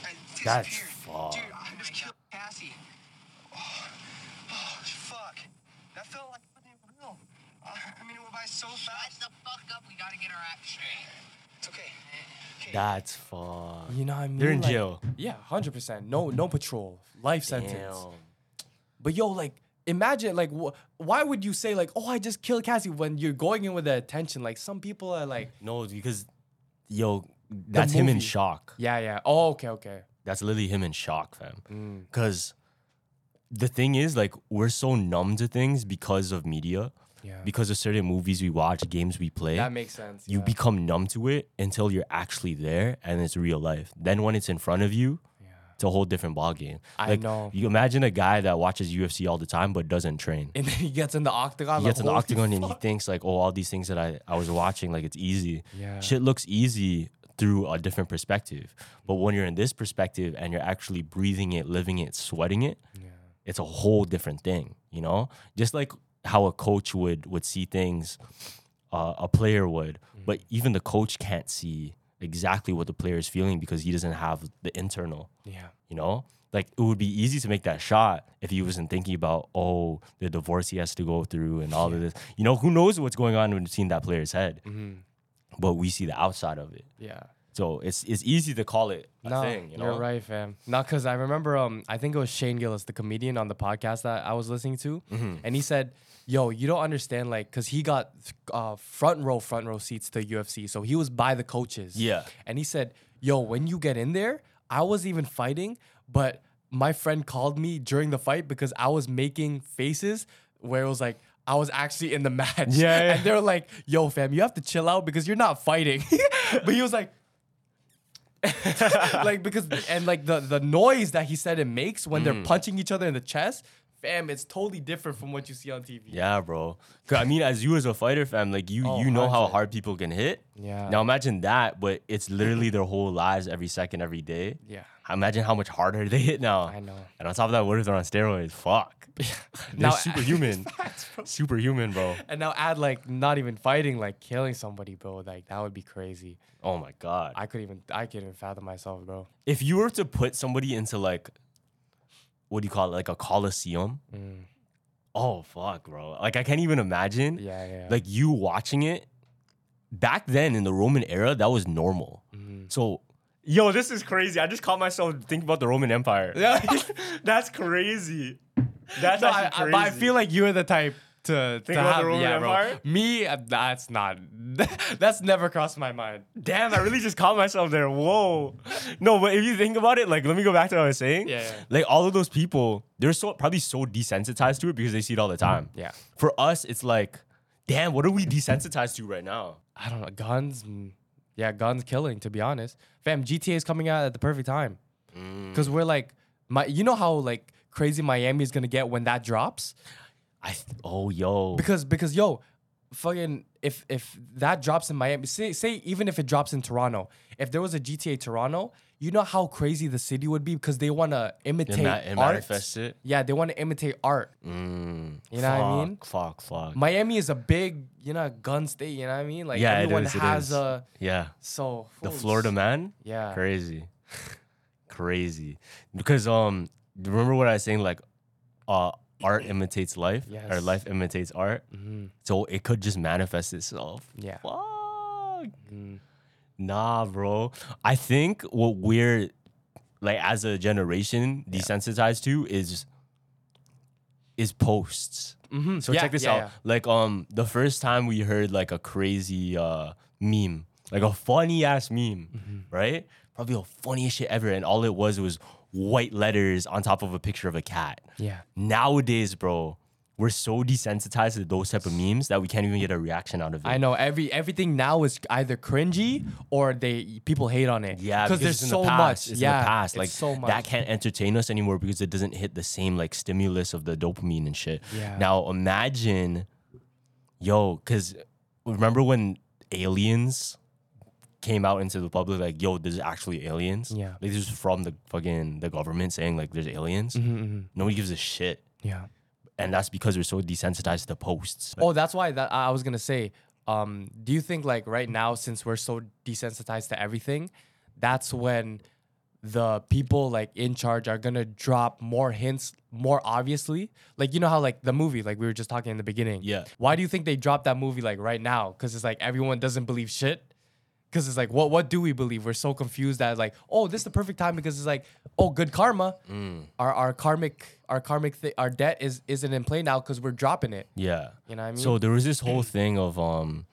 Speaker 4: uh,
Speaker 1: That's
Speaker 4: disappeared.
Speaker 1: fucked.
Speaker 4: Dude, I just killed Cassie. Oh, oh, fuck. That felt like fucking real. Uh, I mean, it went by so fast.
Speaker 3: Shut the fuck up. We gotta get our act straight.
Speaker 4: It's okay. okay.
Speaker 1: That's fuck.
Speaker 2: You know what I mean?
Speaker 1: They're in
Speaker 2: Like,
Speaker 1: jail.
Speaker 2: Yeah, 100%. No no patrol. Life sentence.
Speaker 1: Damn.
Speaker 2: But yo, like imagine like wh- why would you say like, "Oh, I just killed Cassie" when you're going in with the attention? Like some people are like,
Speaker 1: No, because yo, that's him in shock.
Speaker 2: "Yeah, yeah. Oh, okay, okay."
Speaker 1: That's literally him in shock, fam.
Speaker 2: Mm.
Speaker 1: Because the thing is, like, we're so numb to things because of media,
Speaker 2: Yeah.
Speaker 1: because of certain movies we watch, games we play.
Speaker 2: That makes sense.
Speaker 1: you
Speaker 2: yeah.
Speaker 1: become numb to it until you're actually there and it's real life. Then when it's in front of you, it's a whole different ballgame.
Speaker 2: I
Speaker 1: Like,
Speaker 2: know.
Speaker 1: You imagine a guy that watches UFC all the time but doesn't train.
Speaker 2: and then he gets in the octagon.
Speaker 1: He
Speaker 2: like,
Speaker 1: gets in the
Speaker 2: "Holy
Speaker 1: octagon and he thinks like, oh, all these things that I, I was watching, like it's easy.
Speaker 2: Yeah.
Speaker 1: Shit looks easy through a different perspective. But when you're in this perspective and you're actually breathing it, living it, sweating it, it's a whole different thing, you know? Just like how a coach would would see things uh, a player would, but even the coach can't see exactly what the player is feeling because he doesn't have the internal
Speaker 2: Yeah.
Speaker 1: you know? Like it would be easy to make that shot if he wasn't thinking about oh the divorce he has to go through and all of this. You know who knows what's going on in between that player's head. But we see the outside of it.
Speaker 2: Yeah.
Speaker 1: So it's it's easy to call it a
Speaker 2: No,
Speaker 1: thing you know
Speaker 2: you're right, fam. Not because I remember, um, I think it was Shane Gillis, the comedian on the podcast that I was listening to,
Speaker 1: Mm-hmm.
Speaker 2: and he said, "Yo, you don't understand, like, because he got uh, front row, front row seats to UFC, so he was by the coaches.
Speaker 1: Yeah.
Speaker 2: and he said, "Yo, when you get in there, I was even fighting, but my friend called me during the fight because I was making faces where it was like." I was actually in the match.
Speaker 1: Yeah, [laughs] yeah.
Speaker 2: And they're like, yo, fam, you have to chill out because you're not fighting. [laughs] but he was like, [laughs] like because and like the the noise that he said it makes when
Speaker 1: Mm.
Speaker 2: they're punching each other in the chest, fam, it's totally different from what you see on TV.
Speaker 1: yeah bro. i mean as you as a fighter fam like you
Speaker 2: Oh,
Speaker 1: you know how hard people can hit
Speaker 2: Yeah.
Speaker 1: now imagine that but it's literally their whole lives every second every day
Speaker 2: Yeah.
Speaker 1: imagine how much harder they hit now
Speaker 2: I know.
Speaker 1: and on top of that what if they're on steroids fuck [laughs] they're
Speaker 2: Now-
Speaker 1: superhuman [laughs] superhuman bro
Speaker 2: And now add like not even fighting, like killing somebody, bro. Like that would be crazy.
Speaker 1: Oh my god.
Speaker 2: I could even I couldn't even fathom myself, bro.
Speaker 1: if you were to put somebody into like what do you call it? Like a coliseum? Oh fuck, bro. Like I can't even imagine.
Speaker 2: Mm. Yeah, yeah.
Speaker 1: Like you watching it back then in the Roman era, that was normal.
Speaker 2: Mm-hmm.
Speaker 1: So Yo, this is crazy. I just caught myself thinking about the Roman Empire.
Speaker 2: Yeah. [laughs]
Speaker 1: That's crazy. That's
Speaker 2: No, I,
Speaker 1: crazy.
Speaker 2: but I feel like you're the type to, to
Speaker 1: about the
Speaker 2: have,
Speaker 1: Roman
Speaker 2: yeah, bro. Me, uh, that's not. [laughs] that's never crossed my mind.
Speaker 1: Damn, I really just caught myself there. Whoa. No, but if you think about it, like, let me go back to what I was saying.
Speaker 2: Yeah, yeah.
Speaker 1: Like, all of those people, they're so probably so desensitized to it because they see it all the time.
Speaker 2: Yeah.
Speaker 1: For us, it's like, damn, what are we desensitized to right now?
Speaker 2: I don't know. Guns, mm, yeah, guns killing. To be honest, fam, GTA is coming out at the perfect time because we're like, my, you know how like crazy Miami is gonna get when that drops
Speaker 1: I th- oh yo.
Speaker 2: because because yo, fucking if if that drops in Miami, say say even if it drops in Toronto, if there was a GTA Toronto, you know how crazy the city would be because they want to imitate
Speaker 1: ma- and
Speaker 2: art.
Speaker 1: manifest it?
Speaker 2: Yeah, they want to imitate art.
Speaker 1: Mm,
Speaker 2: You know what I mean?
Speaker 1: Fuck, fuck.
Speaker 2: Miami is a big, you know, gun state. You know what I mean? Like
Speaker 1: yeah,
Speaker 2: everyone
Speaker 1: is, it
Speaker 2: has
Speaker 1: is.
Speaker 2: a
Speaker 1: yeah.
Speaker 2: so
Speaker 1: The Florida man?
Speaker 2: Yeah.
Speaker 1: Crazy. [laughs] Crazy. Because um remember what I was saying like uh art imitates life or
Speaker 2: Yes. Mm-hmm.
Speaker 1: life imitates art. So it could just manifest itself.
Speaker 2: Yeah.
Speaker 1: Fuck. Nah, bro. I think what we're like as a generation desensitized to is is posts.
Speaker 2: Mhm.
Speaker 1: So
Speaker 2: Yeah,
Speaker 1: check this
Speaker 2: yeah,
Speaker 1: out.
Speaker 2: yeah.
Speaker 1: Like um the first time we heard like a crazy uh meme, like a funny ass meme,
Speaker 2: Mm-hmm.
Speaker 1: right? Probably the funniest shit ever. And all it was was white letters on top of a picture of a cat.
Speaker 2: Yeah.
Speaker 1: Nowadays, bro, we're so desensitized to those type of memes that we can't even get a reaction out of it.
Speaker 2: I know every everything now is either cringy or they people hate on it.
Speaker 1: Yeah,
Speaker 2: because there's so
Speaker 1: the
Speaker 2: much.
Speaker 1: It's
Speaker 2: yeah,
Speaker 1: in the past. Like
Speaker 2: so much.
Speaker 1: that can't entertain us anymore because it doesn't hit the same like stimulus of the dopamine and shit.
Speaker 2: Yeah.
Speaker 1: Now imagine, yo, because remember when aliens came out into the public like, yo, there's actually aliens.
Speaker 2: Yeah.
Speaker 1: Like this is from the fucking the government saying like there's aliens.
Speaker 2: Mm-hmm,
Speaker 1: Nobody gives a shit,
Speaker 2: Yeah.
Speaker 1: and that's because we're so desensitized to posts.
Speaker 2: Oh, that's why that I was gonna say. Um, do you think like right now, since we're so desensitized to everything, that's when the people like in charge are gonna drop more hints more obviously? Like you know how like the movie, like we were just talking in the beginning.
Speaker 1: Yeah.
Speaker 2: Why do you think they dropped that movie like right now? Because it's like everyone doesn't believe shit. Because it's like, what what do we believe? We're so confused that like, oh, this is the perfect time because it's like, oh, good karma.
Speaker 1: Mm.
Speaker 2: Our our karmic our karmic thi- our debt is isn't in play now because we're dropping it.
Speaker 1: Yeah.
Speaker 2: You know what I mean?
Speaker 1: So there was this whole thing of um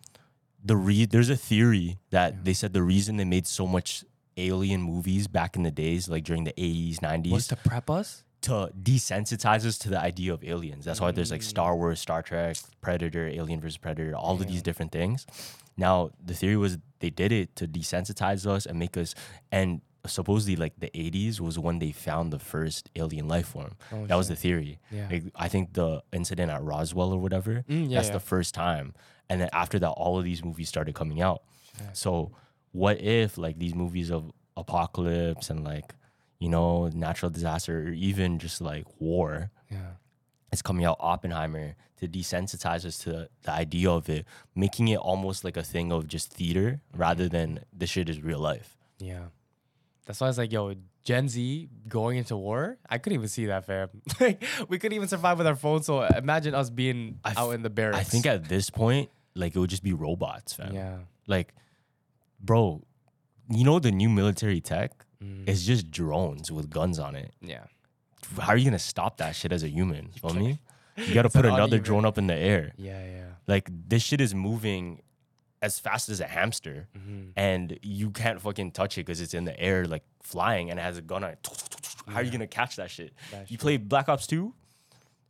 Speaker 1: the re there's a theory that they said the reason they made so much alien movies back in the days, like during the 80s, 90s,
Speaker 2: Was to prep us?
Speaker 1: to desensitize us to the idea of aliens. That's why there's like Star Wars, Star Trek, Predator, Alien vs. Predator, all of these different things. Now, the theory was they did it to desensitize us and make us and supposedly like the 80s was when they found the first alien life form. that was the theory.
Speaker 2: Yeah.
Speaker 1: Like, I think the incident at Roswell or whatever,
Speaker 2: Mm, yeah,
Speaker 1: that's
Speaker 2: yeah.
Speaker 1: the first time. And then after that all of these movies started coming out. So what if like these movies of apocalypse and like you know natural disaster or even just like war
Speaker 2: Yeah.
Speaker 1: Is coming out Oppenheimer to desensitize us to the idea of it, making it almost like a thing of just theater rather than this shit is real life.
Speaker 2: Yeah. That's why I was like, yo, Gen Z going into war? I couldn't even see that, fam. [laughs] like, we couldn't even survive with our phones. So imagine us being
Speaker 1: I
Speaker 2: out in the barracks.
Speaker 1: I think at this point, like it would just be robots, fam.
Speaker 2: Yeah.
Speaker 1: Like, bro, you know the new military tech
Speaker 2: Mm.
Speaker 1: is just drones with guns on it.
Speaker 2: Yeah.
Speaker 1: How are you gonna stop that shit as a human? Feel me? You gotta put another
Speaker 2: uneven-
Speaker 1: drone up in the air.
Speaker 2: Yeah, yeah.
Speaker 1: Like this shit is moving as fast as a hamster,
Speaker 2: Mm-hmm.
Speaker 1: and you can't fucking touch it because it's in the air, like flying, and it has a gun on it. How are you gonna catch that shit? You play Black Ops 2?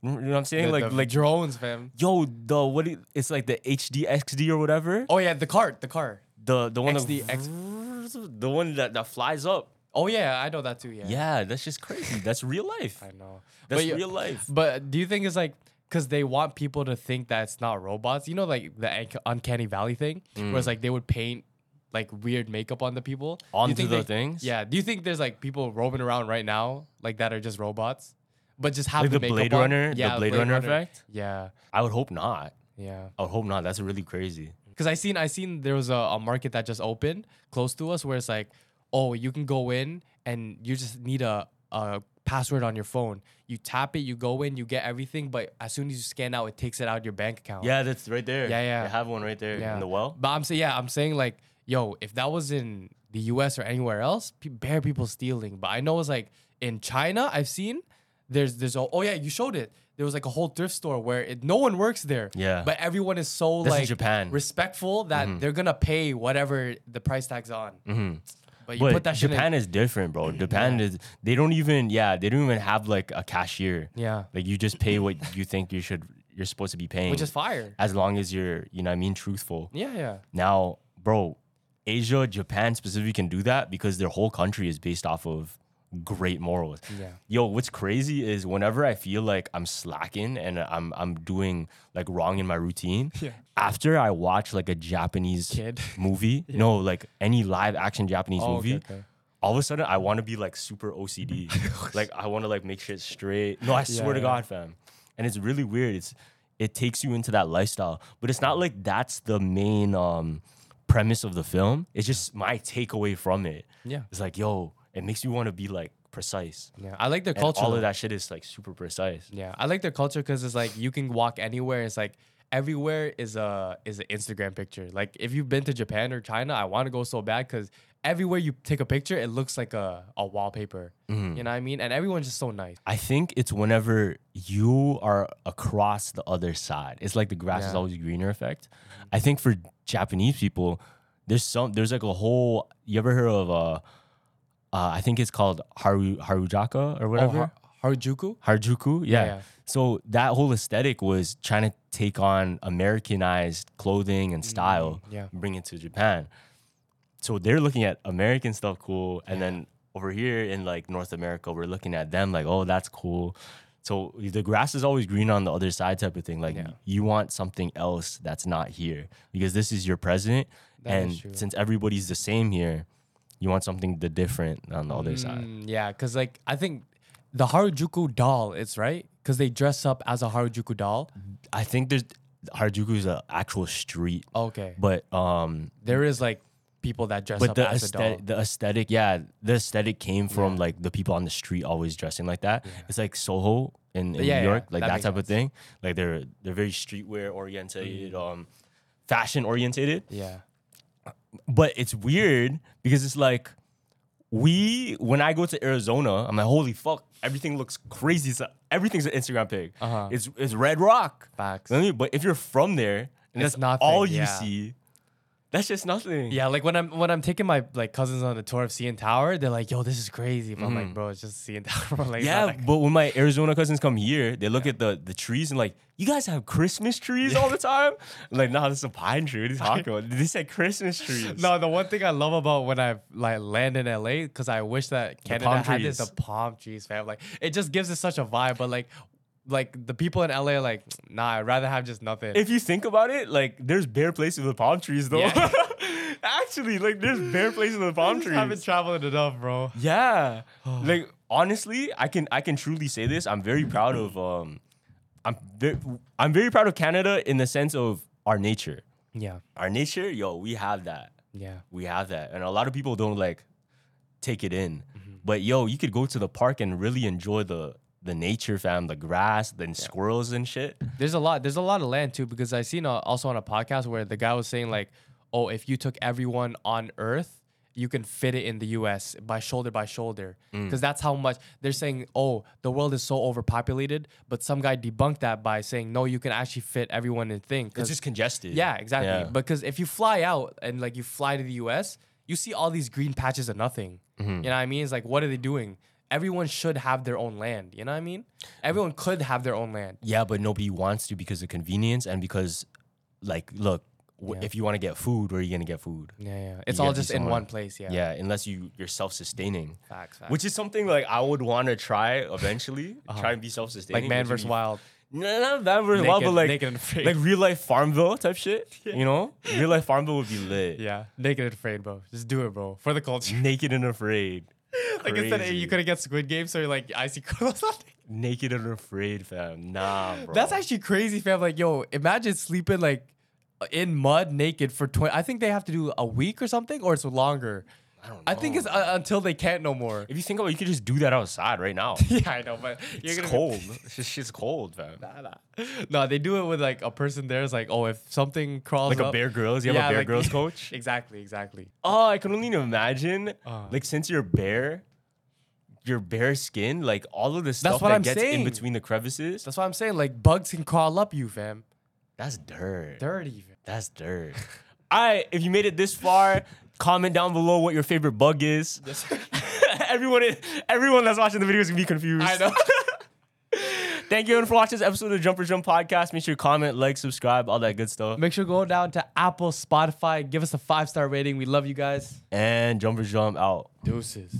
Speaker 1: You know what I'm saying?
Speaker 2: The-
Speaker 1: like,
Speaker 2: the
Speaker 1: like,
Speaker 2: drones, fam.
Speaker 1: yo, the what? it- It's like the HD XD or whatever.
Speaker 2: Oh yeah, the cart, the car.
Speaker 1: The the one
Speaker 2: XD,
Speaker 1: that, the one that, that flies up.
Speaker 2: Oh yeah, I know that too. Yeah.
Speaker 1: Yeah, that's just crazy. That's real life. [laughs]
Speaker 2: I know.
Speaker 1: That's
Speaker 2: But
Speaker 1: real life.
Speaker 2: But do you think it's like because they want people to think that it's not robots? You know, like the uncanny valley thing, where it's like they would paint like weird makeup on the people
Speaker 1: Mm. Onto the
Speaker 2: they-
Speaker 1: things?
Speaker 2: Yeah. Do you think there's like people roaming around right now like that are just robots, but just have
Speaker 1: Like
Speaker 2: the,
Speaker 1: the Blade
Speaker 2: on?
Speaker 1: Runner- the
Speaker 2: Yeah,
Speaker 1: Blade Runner effect?
Speaker 2: Yeah.
Speaker 1: I would hope not.
Speaker 2: Yeah.
Speaker 1: I would hope not. That's really crazy.
Speaker 2: Because I seen I seen there was a, a market that just opened close to us where it's like, oh, you can go in and you just need a, a password on your phone. You tap it, you go in, you get everything, but as soon as you scan out, it takes it out of your bank account.
Speaker 1: Yeah, that's right there.
Speaker 2: Yeah, yeah.
Speaker 1: They have one right there yeah. in the well.
Speaker 2: But I'm saying, yeah, I'm saying like, yo, if that was in the U.S. or anywhere else, pe- bare people stealing. But I know it's like in China, I've seen there's there's a, oh yeah, you showed it. There was like a whole thrift store where it, no one works there.
Speaker 1: Yeah.
Speaker 2: But everyone is so
Speaker 1: That's
Speaker 2: like
Speaker 1: Japan. Mm-hmm.
Speaker 2: respectful that they're gonna pay whatever the price tag's on. But you put that shit
Speaker 1: Japan
Speaker 2: in,
Speaker 1: is different, bro. [clears throat] Japan is they don't even yeah, they don't even have like a cashier.
Speaker 2: Yeah.
Speaker 1: Like you just pay what you think you should you're supposed to be paying.
Speaker 2: which is fire.
Speaker 1: as long as you're, you know what I mean, truthful.
Speaker 2: Yeah, yeah.
Speaker 1: Now, bro, Asia, Japan specifically can do that because their whole country is based off of great morals.
Speaker 2: Yeah.
Speaker 1: Yo, what's crazy is whenever I feel like I'm slacking and I'm I'm doing like wrong in my routine, [laughs]
Speaker 2: Yeah.
Speaker 1: after I watch like a Japanese
Speaker 2: Kid. [laughs]
Speaker 1: movie, no, like any live action Japanese
Speaker 2: Oh,
Speaker 1: movie,
Speaker 2: okay.
Speaker 1: all of a sudden I want to be like super OCD. [laughs] like I want to like make shit straight. No, I swear to. God, fam. And it's really weird. It's it takes you into that lifestyle, but it's not like that's the main um premise of the film. It's just my takeaway from it.
Speaker 2: Yeah.
Speaker 1: It's like, yo, it makes you want to be like precise.
Speaker 2: Yeah. I like their
Speaker 1: And
Speaker 2: culture.
Speaker 1: all of that shit is like super precise.
Speaker 2: Yeah, I like their culture because it's like you can walk anywhere. It's like everywhere is a is an Instagram picture. Like if you've been to Japan or China, I want to go so bad because everywhere you take a picture, it looks like a, a wallpaper.
Speaker 1: Mm-hmm.
Speaker 2: You know what I mean? And everyone's just so nice.
Speaker 1: I think it's whenever you are across the other side. It's like the grass is always greener effect. I think for Japanese people, there's some there's like a whole you ever heard of uh uh I think it's called Haru Harujaka or
Speaker 2: Oh,
Speaker 1: whatever.
Speaker 2: Har- Harajuku?
Speaker 1: Harajuku, yeah.
Speaker 2: yeah.
Speaker 1: So that whole aesthetic was trying to take on Americanized clothing and style,
Speaker 2: yeah.
Speaker 1: and bring it to Japan. So they're looking at American stuff cool, and then over here in like North America, we're looking at them like, oh, that's cool. So the grass is always green on the other side, type of thing. Like
Speaker 2: Yeah.
Speaker 1: you want something else that's not here because this is your president,
Speaker 2: That
Speaker 1: and since everybody's the same here, you want something the different on the other side.
Speaker 2: Mm, yeah, because like I think the Harajuku doll, it's right because they dress up as a Harajuku doll.
Speaker 1: I think there's Harajuku is an actual street,
Speaker 2: Okay,
Speaker 1: but um,
Speaker 2: there is like people that dress
Speaker 1: but
Speaker 2: up
Speaker 1: the
Speaker 2: as a doll.
Speaker 1: aesthetic, the aesthetic, yeah, the aesthetic came from like the people on the street always dressing like that. It's like Soho in, in
Speaker 2: Yeah,
Speaker 1: New
Speaker 2: yeah,
Speaker 1: York, like
Speaker 2: that
Speaker 1: that, type of thing. Like they're they're very streetwear oriented, um, fashion oriented.
Speaker 2: Yeah,
Speaker 1: But it's weird because it's like we when I go to Arizona, I'm like, holy fuck, everything looks crazy. Everything's an Instagram pic.
Speaker 2: Uh-huh.
Speaker 1: It's it's Red Rock.
Speaker 2: Facts.
Speaker 1: You know what I mean? But if you're from there and
Speaker 2: It's
Speaker 1: that's
Speaker 2: nothing,
Speaker 1: all you
Speaker 2: yeah.
Speaker 1: see, that's just nothing.
Speaker 2: Yeah, like when I'm when I'm taking my like cousins on the tour of CN Tower, they're like, "Yo, this is crazy." But I'm like, mm. "Bro, it's just CN [laughs] Tower." like.
Speaker 1: Yeah,
Speaker 2: that-
Speaker 1: but when my Arizona cousins come here, they look at the the trees and like, you guys have Christmas trees all the time. I'm like, nah, this is a pine tree. What are you talking about? They said Christmas trees.
Speaker 2: no, the one thing I love about when I like land in LA, because I wish that Canada had this, the palm trees, fam. Like it just gives it such a vibe. But like, like the people in LA, are like, nah, I'd rather have just nothing.
Speaker 1: if you think about it, like there's bare places with palm trees though.
Speaker 2: Yeah. [laughs]
Speaker 1: Actually, like there's bare places with palm trees.
Speaker 2: I haven't traveled enough, bro.
Speaker 1: Yeah. [sighs] like honestly, I can I can truly say this. I'm very proud of um I'm very I'm very proud of Canada in the sense of our nature.
Speaker 2: Yeah,
Speaker 1: Our nature, yo, we have that.
Speaker 2: yeah.
Speaker 1: We have that. And a lot of people don't like take it in.
Speaker 2: Mm-hmm.
Speaker 1: But yo, you could go to the park and really enjoy the the nature, fam, the grass, then squirrels and shit.
Speaker 2: There's a lot. There's a lot of land too because I seen uh, also on a podcast where the guy was saying like, oh, if you took everyone on Earth, you can fit it in the U.S. by shoulder by shoulder
Speaker 1: Mm.
Speaker 2: because that's how much they're saying. Oh, the world is so overpopulated, but some guy debunked that by saying no, you can actually fit everyone in thing.
Speaker 1: It's just congested.
Speaker 2: yeah, exactly.
Speaker 1: Yeah.
Speaker 2: Because if you fly out and like you fly to the US, you see all these green patches of nothing.
Speaker 1: Mm-hmm.
Speaker 2: You know what I mean? It's like, what are they doing? Everyone should have their own land. You know what I mean? Everyone could have their own land.
Speaker 1: Yeah, but nobody wants to because of convenience and because, like, look, w-
Speaker 2: Yeah.
Speaker 1: if you want to get food, where are you gonna get food?
Speaker 2: Yeah, yeah. It's
Speaker 1: You
Speaker 2: all just in one place. Yeah.
Speaker 1: Yeah, unless you you're self-sustaining,
Speaker 2: Facts, facts.
Speaker 1: which is something like I would want to try eventually. [laughs] Uh-huh. Try and be self-sustaining,
Speaker 2: like man versus
Speaker 1: be-
Speaker 2: wild.
Speaker 1: No, not man versus wild, but like
Speaker 2: naked and afraid.
Speaker 1: like real life Farmville type shit. [laughs] You know, real life Farmville would be lit.
Speaker 2: Yeah. Naked and afraid, bro. Just do it, bro. For the culture.
Speaker 1: Naked and afraid. [laughs]
Speaker 2: like instead of,
Speaker 1: Crazy.
Speaker 2: you couldn't get Squid Game, so you're like icy [laughs] cold or something.
Speaker 1: Naked and afraid, fam. Nah, bro.
Speaker 2: That's actually crazy, fam. Like, yo, imagine sleeping like in mud naked for 20. I think they have to do a week or something, or it's longer. I
Speaker 1: don't
Speaker 2: I think it's uh, until they can't no more.
Speaker 1: If you think about it, you could just do that outside right now. [laughs]
Speaker 2: yeah, I know, but you're
Speaker 1: it's cold. Shit's cold, fam.
Speaker 2: No, they do it with like a person there. It's like, oh, if something crawls
Speaker 1: Like a Bear Grylls? You have a Bear
Speaker 2: like-
Speaker 1: Grylls [laughs] coach?
Speaker 2: exactly, exactly.
Speaker 1: Oh, I can only imagine.
Speaker 2: Uh.
Speaker 1: like since you're bear, your bare skin, like all of the stuff
Speaker 2: what
Speaker 1: that
Speaker 2: I'm
Speaker 1: gets
Speaker 2: saying.
Speaker 1: in between the crevices.
Speaker 2: That's what I'm saying. Like bugs can crawl up you, fam.
Speaker 1: That's dirt.
Speaker 2: Dirty. Fam.
Speaker 1: That's dirt. [laughs] All right, if you made it this far, comment down below what your favorite bug is. [laughs] everyone, everyone that's watching the video is gonna be confused.
Speaker 2: I know. [laughs]
Speaker 1: Thank you everyone for watching this episode of Jumper Jump Podcast. Make sure you comment, like, subscribe, all that good stuff.
Speaker 2: Make sure to go down to Apple, Spotify, give us a five star rating. We love you guys.
Speaker 1: And Jumper Jump out.
Speaker 2: Deuces.